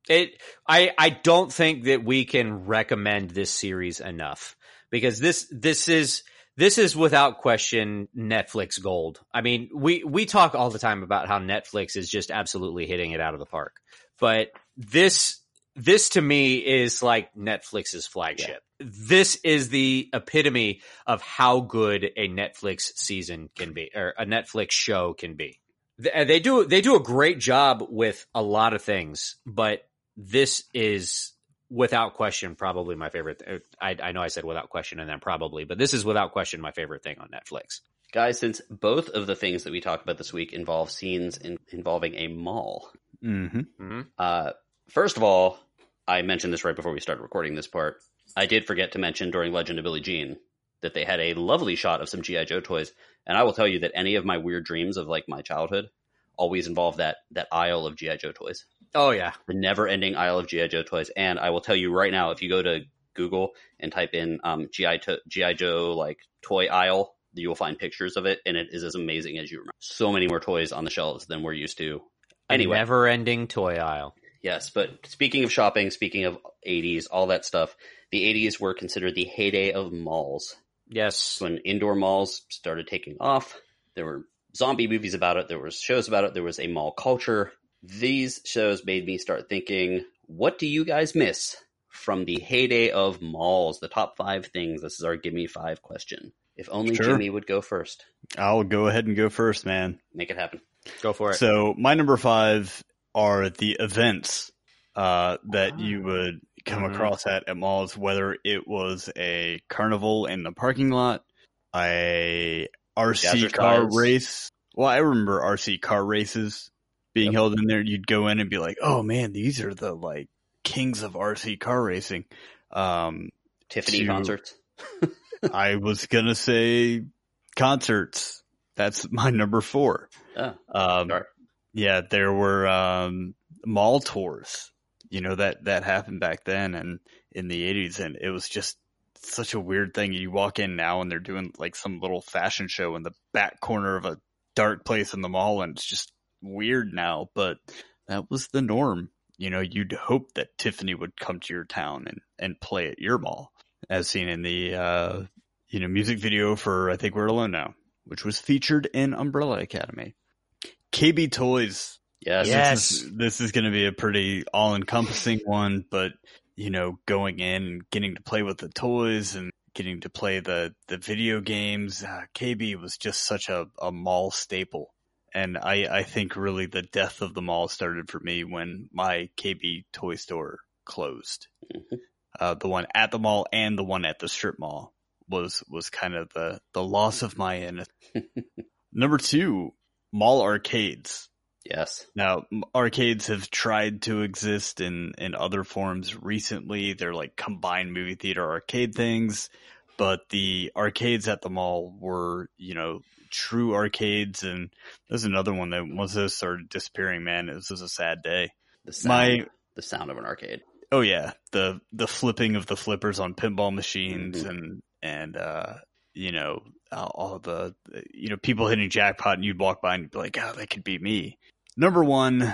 It. I I don't think that we can recommend this series enough because this this is this is without question Netflix gold. I mean, we we talk all the time about how Netflix is just absolutely hitting it out of the park, but this this to me is like Netflix's flagship. This is the epitome of how good a Netflix season can be or a Netflix show can be. Th- They do they do a great job with a lot of things, but this is without question probably my favorite. th- I, I know I said without question and then probably, but this is without question my favorite thing on Netflix. Guys, since both of the things that we talked about this week involve scenes in, involving a mall, hmm Mm-hmm. Uh, first of all, I mentioned this right before we started recording this part. I did forget to mention during Legend of Billie Jean that they had a lovely shot of some GI Joe toys, and I will tell you that any of my weird dreams of like my childhood always involve that that aisle of GI Joe toys, Oh yeah, the never-ending aisle of GI Joe toys. And I will tell you right now, if you go to Google and type in um, GI to- GI Joe like toy aisle, you will find pictures of it, and it is as amazing as you remember. So many more toys on the shelves than we're used to. Anyway, a never-ending toy aisle. Yes, but speaking of shopping, speaking of 80s, all that stuff, the 80s were considered the heyday of malls. Yes, When indoor malls started taking off, there were zombie movies about it, there was shows about it, there was a mall culture. These shows made me start thinking, what do you guys miss from the heyday of malls? The top five things. This is our give me five question. If only Sure. Jimmy would go first. I'll go ahead and go first, man. Make it happen. go for it. So my number five are the events uh, that you Ah. would come Mhm. across at, at malls, whether it was a carnival in the parking lot, a RC Jazzercise. car race. Well, I remember RC car races being Yep. held in there. You'd go in and be like, "Oh man, these are the like kings of RC car racing." Um, Tiffany To- concerts. I was gonna say concerts. That's my number four. Oh, Um, Sure. yeah, there were um, mall tours. You know that that happened back then and in the eighties, and it was just such a weird thing. You walk in now and they're doing like some little fashion show in the back corner of a dark place in the mall, and it's just weird now. But that was the norm. You know, you'd hope that Tiffany would come to your town and and play at your mall, as seen in the uh, you know, music video for I Think We're Alone Now, which was featured in Umbrella Academy. KB Toys. Yes. Yes. This is, this is going to be a pretty all encompassing one, but you know, going in and getting to play with the toys and getting to play the, the video games, uh, KB was just such a, a mall staple. And I, I think really the death of the mall started for me when my KB toy store closed. Mhm. Uh, the one at the mall and the one at the strip mall was, was kind of the, the loss of my innocence. Number two, mall arcades. Yes. Now, arcades have tried to exist in, in other forms recently. They're like combined movie theater arcade things, but the arcades at the mall were, you know, true arcades. And there's another one that once those started disappearing, man, it was just a sad day. The sound, My, the sound of an arcade. oh yeah, the, the flipping of the flippers on pinball machines Mhm. and, and, uh, you know, all all the, you know, people hitting jackpot and you'd walk by and you'd be like, oh, that could be me. Number one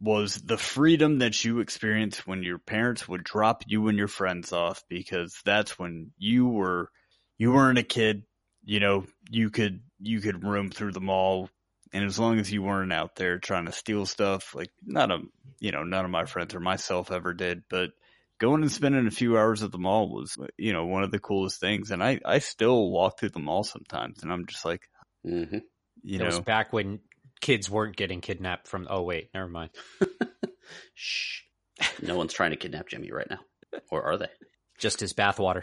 was the freedom that you experienced when your parents would drop you and your friends off because that's when you were, you weren't a kid, you know, you could, you could roam through the mall and as long as you weren't out there trying to steal stuff, like not a you know, none of my friends or myself ever did, but going and spending a few hours at the mall was, you know, one of the coolest things. And I, I still walk through the mall sometimes and I'm just like, mm-hmm. you it was know, back when kids weren't getting kidnapped from. Oh wait, never mind. Shh. No one's trying to kidnap Jimmy right now. Or are they? Just his bathwater.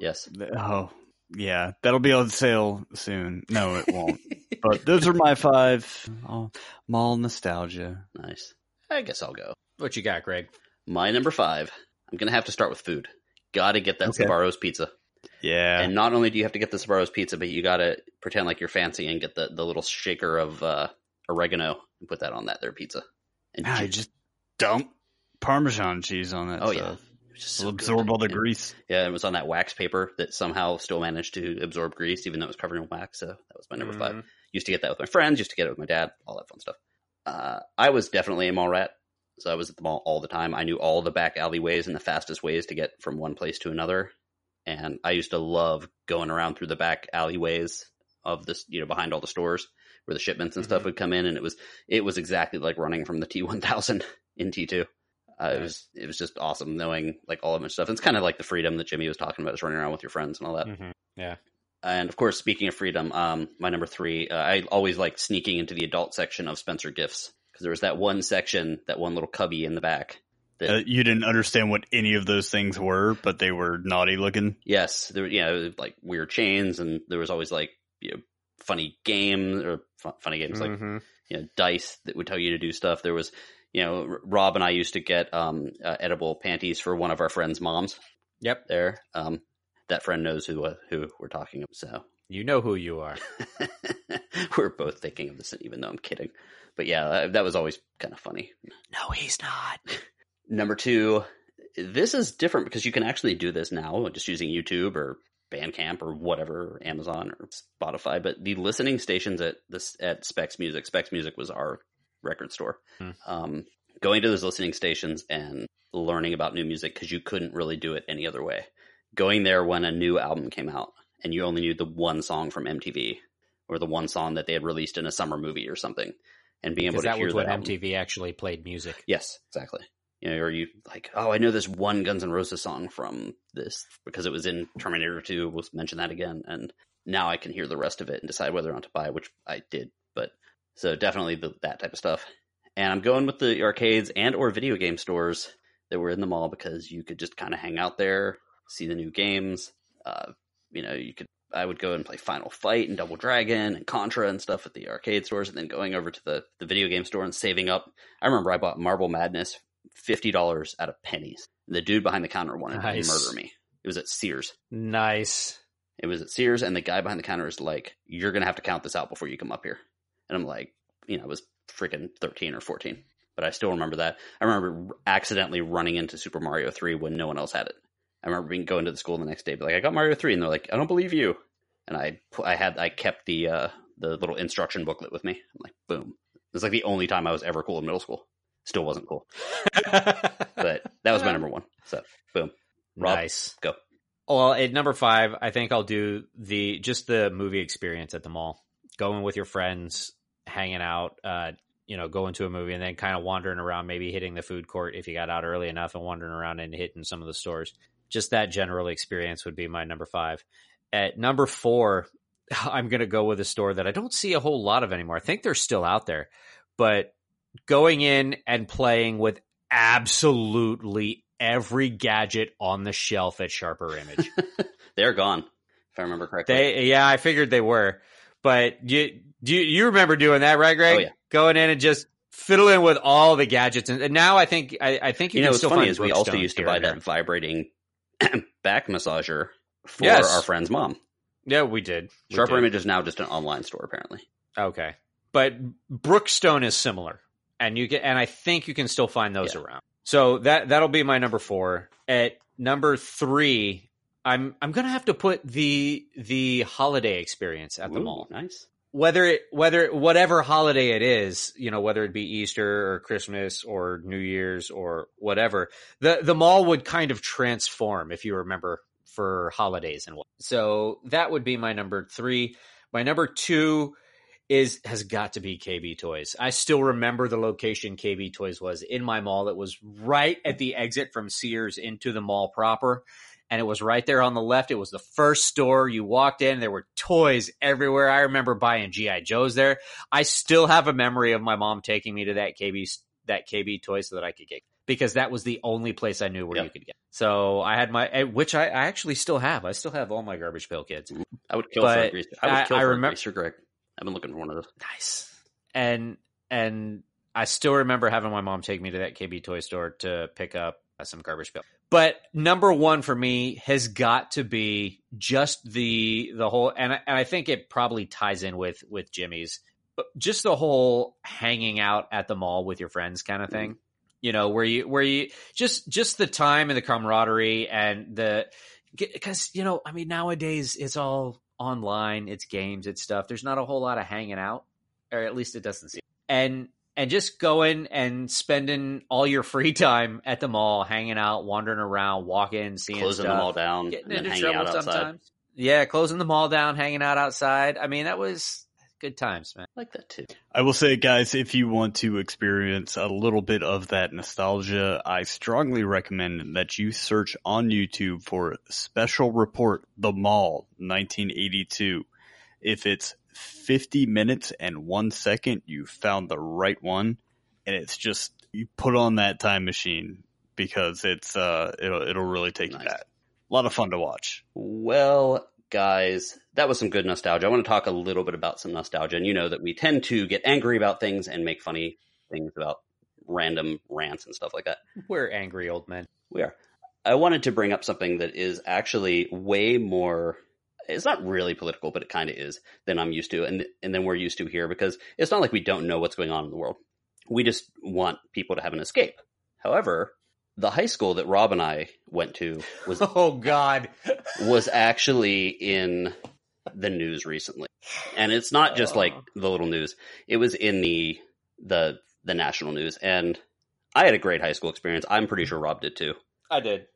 Yes. Oh, yeah, that'll be on sale soon. No, it won't. but those are my five. Oh, mall nostalgia. Nice. I guess I'll go. What you got, Greg? My number five. I'm gonna have to start with food. Gotta get that Okay. Sbarro's pizza. Yeah. And not only do you have to get the Sbarro's pizza, but you gotta pretend like you're fancy and get the, the little shaker of uh, oregano and put that on that their pizza. And I ju- just dump Parmesan cheese on that oh yeah, stuff. It just It'll so good. absorb all the grease. Yeah, it was on that wax paper that somehow still managed to absorb grease, even though it was covered in wax. So that was my number five. Mhm. Used to get that with my friends. Used to get it with my dad. All that fun stuff. Uh, I was definitely a mall rat, so I was at the mall all the time. I knew all the back alleyways and the fastest ways to get from one place to another. And I used to love going around through the back alleyways of this, you know, behind all the stores where the shipments and stuff would come in, and it was it was exactly like running from the T one thousand in T two. Uh, It was it was just awesome knowing like all of my stuff. It's kind of like the freedom that Jimmy was talking about, is running around with your friends and all that. Mhm. Yeah. And of course, speaking of freedom, um, my number three, uh, I always like sneaking into the adult section of Spencer Gifts because there was that one section, that one little cubby in the back. That, Uh, you didn't understand what any of those things were, but they were naughty looking. yes, there, were, you know, like weird chains, and there was always like you know funny games or fu- funny games like Mhm. you know dice that would tell you to do stuff. There was, you know, Rob and I used to get um, uh, edible panties for one of our friends' moms. Yep. There, um, that friend knows who uh, who we're talking about. So You know who you are. We're both thinking of this, even though I'm kidding. But yeah, that, that was always kind of funny. No, he's not. Number two, this is different because you can actually do this now just using YouTube or Bandcamp or whatever, or Amazon or Spotify. But the listening stations at this at Specs Music, Specs Music was our record store. Hmm. Um, going to those listening stations and learning about new music because you couldn't really do it any other way. Going there when a new album came out and you only knew the one song from MTV or the one song that they had released in a summer movie or something, and being able to that hear was when that album. MTV actually played music. Yes, exactly. You know, or you like, oh, I know this one Guns N' Roses song from this because it was in Terminator 2. We'll mention that again. And now I can hear the rest of it and decide whether or not to buy, which I did. So definitely the, that type of stuff. And I'm going with the arcades and or video game stores that were in the mall because you could just kind of hang out there, see the new games. Uh, you know, you could I would go and play Final Fight and Double Dragon and Contra and stuff at the arcade stores, and then going over to the, the video game store and saving up. I remember I bought Marble Madness fifty dollars out of pennies. The dude behind the counter wanted Nice. to murder me. It was at Sears. Nice. It was at Sears, and the guy behind the counter is like, "You're gonna have to count this out before you come up here." And I'm like, you know, I was freaking thirteen or fourteen, but I still remember that. I remember accidentally running into Super Mario Three when no one else had it. I remember being going to the school the next day, be like, "I got Mario 3. and they're like, "I don't believe you." And I, I had, I kept the uh, the little instruction booklet with me. I'm like, boom. It's like the only time I was ever cool in middle school. Still wasn't cool, but that was my number one. So, boom. Rob, nice. go. Well, at number five, I think I'll do the just the movie experience at the mall, going with your friends, hanging out, uh, you know, going to a movie and then kind of wandering around, maybe hitting the food court if you got out early enough and wandering around and hitting some of the stores. Just that general experience would be my number five. At number four, I'm going to go with a store that I don't see a whole lot of anymore. I think they're still out there, but going in and playing with absolutely every gadget on the shelf at Sharper Image. They're gone, if I remember correctly. they, yeah, I figured they were, but you, do you, you remember doing that, right, Greg? Oh, yeah. Going in and just fiddling with all the gadgets, and, and now I think I, I think you, you know, can what's still funny is we also used to buy that vibrating back massager for Yes. our friend's mom. Yeah, we did. We Sharper did. Image is now just an online store, apparently. Okay, but Brookstone is similar, and you can, and I think you can still find those Yeah. around. So that that'll be my number four. At number three, I'm I'm gonna have to put the the holiday experience at the Ooh, mall. Nice. Whether it whether whatever holiday it is, you know, whether it be Easter or Christmas or New Year's or whatever, the the mall would kind of transform if you remember for holidays and what. So that would be my number three. My number two is has got to be KB Toys. I still remember the location KB Toys was in my mall. It was right at the exit from Sears into the mall proper. And it was right there on the left. It was the first store you walked in. There were toys everywhere. I remember buying GI Joes there. I still have a memory of my mom taking me to that KB that KB toy so that I could get because that was the only place I knew where Yep. you could get. So I had my, eh, which I, I actually still have. I still have all my Garbage Pail Kids. I would kill for a greaser. I would I- kill I for remem- a greaser, Greg. I've been looking for one of those. Nice. And and I still remember having my mom take me to that KB toy store to pick up some Garbage Pail. But number one for me has got to be just the the whole, and I, and I think it probably ties in with with Jimmy's, but just the whole hanging out at the mall with your friends kind of thing. You know, where you where you just just the time and the camaraderie and the because you know, I mean, nowadays it's all online, it's games, it's stuff. There's not a whole lot of hanging out, or at least it doesn't seem. And and just going and spending all your free time at the mall, hanging out, wandering around, walking, seeing Closing stuff, them all down getting and into hanging trouble out outside. sometimes. Yeah, closing the mall down, hanging out outside. I mean, that was good times, man. I like that too. I will say, guys, if you want to experience a little bit of that nostalgia, I strongly recommend that you search on YouTube for Special Report The Mall 1982. If it's 50 minutes and one second, you found the right one. And it's just, you put on that time machine because it's, uh, it'll, it'll really take you back. A lot of fun to watch. Well, guys, that was some good nostalgia. I want to talk a little bit about some nostalgia. And you know that we tend to get angry about things and make funny things about random rants and stuff like that. We're angry old men. We are. I wanted to bring up something that is actually way more. It's not really political, but it kind of is than I'm used to, and and then we're used to here because it's not like we don't know what's going on in the world. We just want people to have an escape. However, the high school that Rob and I went to was Oh God. was actually in the news recently, and it's not just like the little news. It was in the the the national news, and I had a great high school experience. I'm pretty sure Rob did too I did.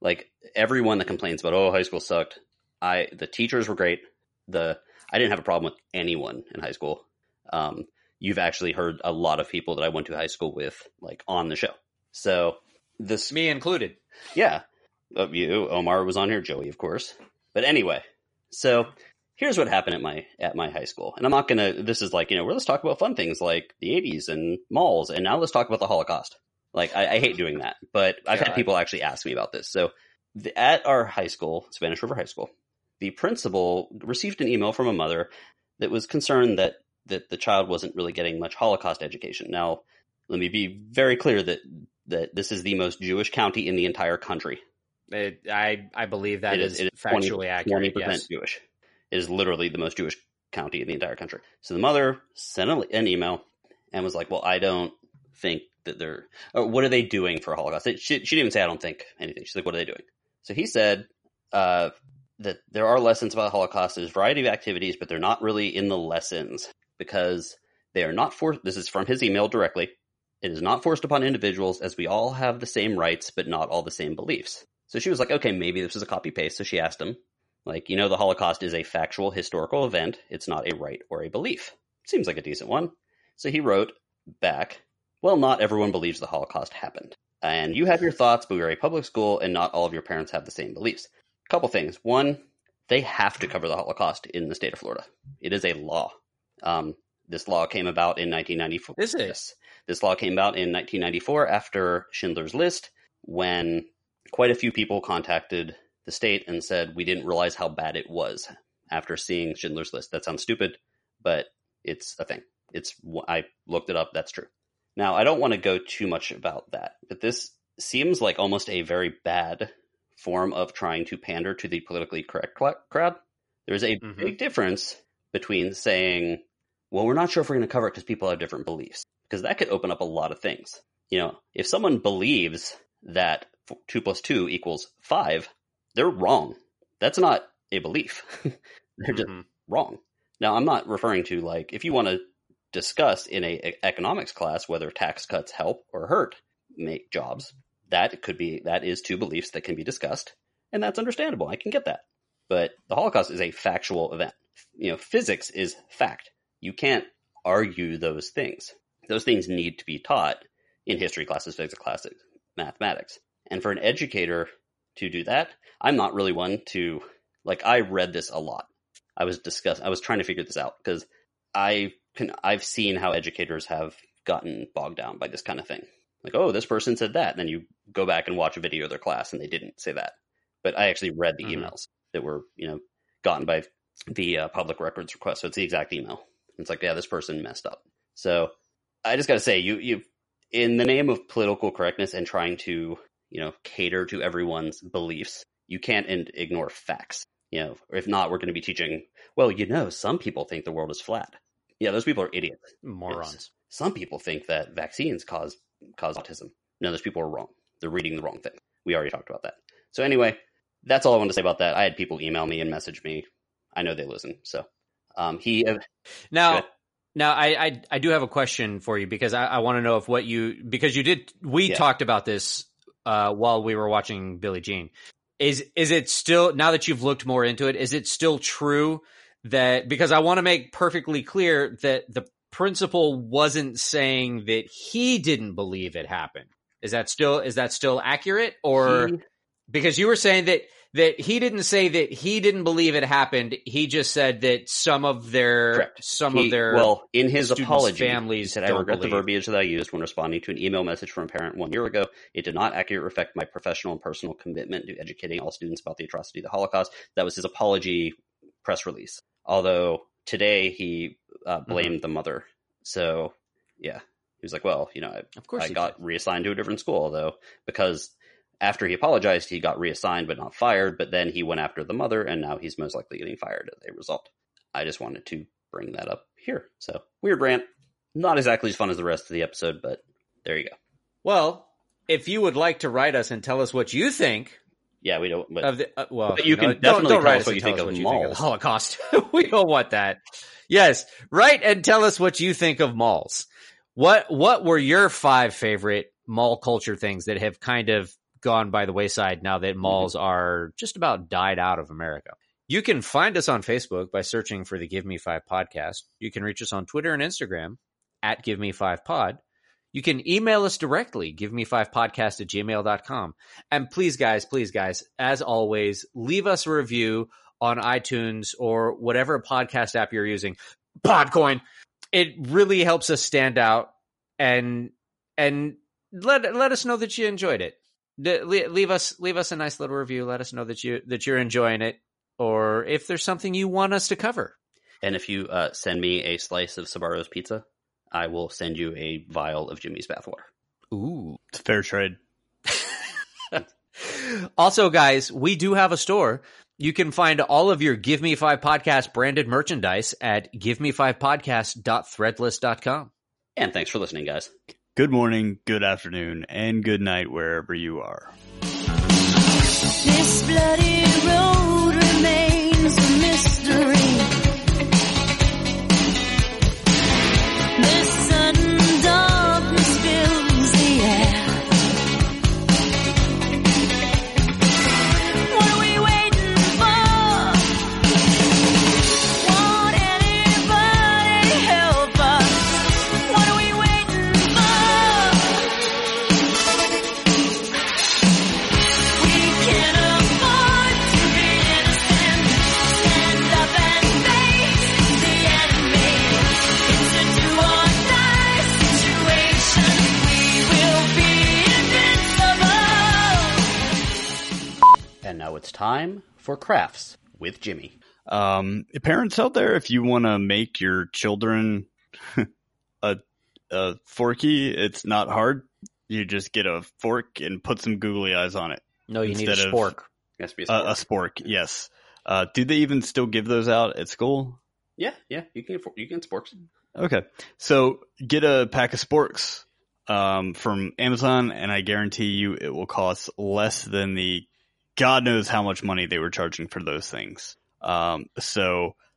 like everyone that complains about oh high school sucked i the teachers were great. The i didn't have a problem with anyone in high school. Um you've actually heard a lot of people that i went to high school with like on the show. So this Me included. yeah. Uh, you. Omar was on here. Joey of course. But anyway so here's what happened at my at my high school. And i'm not gonna this is like you know well, let's talk about fun things like the 80s and malls and now let's talk about the holocaust. Like i, I hate doing that but i've had people actually ask me about this. So the, at our high school spanish river high school the principal received an email from a mother that was concerned that that the child wasn't really getting much holocaust education now let me be very clear that that this is the most jewish county in the entire country It, I I believe that it is, is, it is factually 20, accurate. 20% Yes. Jewish. It is literally the most Jewish county in the entire country. So the mother sent a, an email and was like, "Well, I don't think that they're. Or what are they doing for Holocaust?" She, she didn't even say, "I don't think anything." She's like, "What are they doing?" So he said uh, that there are lessons about the Holocaust. There's a variety of activities, but they're not really in the lessons because they are not forced. This is from his email directly. It is not forced upon individuals as we all have the same rights, but not all the same beliefs. So she was like, okay, maybe this was a copy paste. So she asked him, like, you know, the Holocaust is a factual historical event. It's not a right or a belief. Seems like a decent one. So he wrote back, well, not everyone believes the Holocaust happened. And you have your thoughts, but we're a public school and not all of your parents have the same beliefs. Couple things. One, they have to cover the Holocaust in the state of Florida. It is a law. Um, this law came about in 1994. Is it? Yes. This law came about in 1994 after Schindler's List, when quite a few people contacted the state and said, We didn't realize how bad it was after seeing Schindler's List. That sounds stupid, but it's a thing. It's I looked it up. That's true. Now, I don't want to go too much about that, but this seems like almost a very bad form of trying to pander to the politically correct crowd. There's a Mhm. big difference between saying, well, we're not sure if we're going to cover it because people have different beliefs, because that could open up a lot of things. You know, if someone believes that 2 plus 2 equals 5, they're wrong. That's not a belief. they're just Mhm. wrong. Now, I'm not referring to like if you want to discuss in a e- economics class whether tax cuts help or hurt make jobs. That could be that is two beliefs that can be discussed, and that's understandable. I can get that. But the Holocaust is a factual event. You know, physics is fact. You can't argue those things. Those things need to be taught in history classes, physics classes, mathematics. And for an educator to do that, I'm not really one to like I read this a lot. I was discuss I was trying to figure this out because I can I've seen how educators have gotten bogged down by this kind of thing. Like, oh, this person said that, and then you go back and watch a video of their class and they didn't say that. But I actually read the Mhm. emails that were, you know, gotten by the uh, public records request. So it's the exact email. It's like, yeah, this person messed up. So I just got to say, you you in the name of political correctness and trying to, you know, cater to everyone's beliefs, you can't in- ignore facts. You know, if not, we're going to be teaching. Well, you know, some people think the world is flat. Yeah, those people are idiots. Morons. Some people think that vaccines cause cause autism. No, those people are wrong. They're reading the wrong thing. We already talked about that. So anyway, that's all I wanted to say about that. I had people email me and message me. I know they listen. So um, he Now, now I, I I do have a question for you because I, I want to know if what you because you did we Yeah. talked about this uh, while we were watching Billie Jean. Is is it still now that you've looked more into it? Is it still true that because I want to make perfectly clear that the principal wasn't saying that he didn't believe it happened. Is that still is that still accurate or he- because you were saying that that he didn't say that he didn't believe it happened. He just said that some of their Correct. some he- of their well in his apology, families said, "I regret believe." the verbiage that I used when responding to an email message from a parent one year ago. It did not accurately reflect my professional and personal commitment to educating all students about the atrocity of the Holocaust." That was his apology press release. Although today he uh, Mm-hmm. blamed the mother. So yeah, he was like, "Well, you know, I, of course I got reassigned to a different school though because." After he apologized, he got reassigned but not fired. But then he went after the mother, and now he's most likely getting fired as a result. I just wanted to bring that up here. So weird rant, not exactly as fun as the rest of the episode, but there you go. Well, if you would like to write us and tell us what you think Yeah, we don't. But of the uh, well, But you know, can don't, definitely don't tell write us what you tell think us of what you think of the. Holocaust. we don't want that. Yes, write and tell us what you think of malls. What what were your five favorite mall culture things that have kind of gone by the wayside now that malls mm-hmm. are just about died out of America? You can find us on Facebook by searching for the Give Me Five podcast. You can reach us on Twitter and Instagram at Give Me Five Pod. You can email us directly, give me five podcast at gmail.com. And please, guys, please, guys, as always, leave us a review on iTunes or whatever podcast app you're using. Podcoin. It really helps us stand out and and let let us know that you enjoyed it. Le- le- leave us leave us a nice little review. Let us know that you that you're enjoying it, or if there's something you want us to cover. and if you uh, send me a slice of Sbarro's pizza, I will send you a vial of Jimmy's bathwater. Ooh. It's fair trade. also, guys, we do have a store. You can find all of your Give Me Five Podcast branded merchandise at giveme5podcast.threadless.com. And thanks for listening, guys. Good morning, good afternoon, and good night wherever you are. This bloody road it's time for crafts with Jimmy. Um, parents out there, if you want to make your children a a forky, it's not hard. You just get a fork and put some googly eyes on it. No, you need a Instead of- spork. It has to be a Uh, a spork. spork, yes. Uh, do they even still give those out at school? yeah, yeah, you can you can get sporks. Okay, so get a pack of sporks um, from Amazon, and I guarantee you it will cost less than the God knows how much money they were charging for those things. Um, so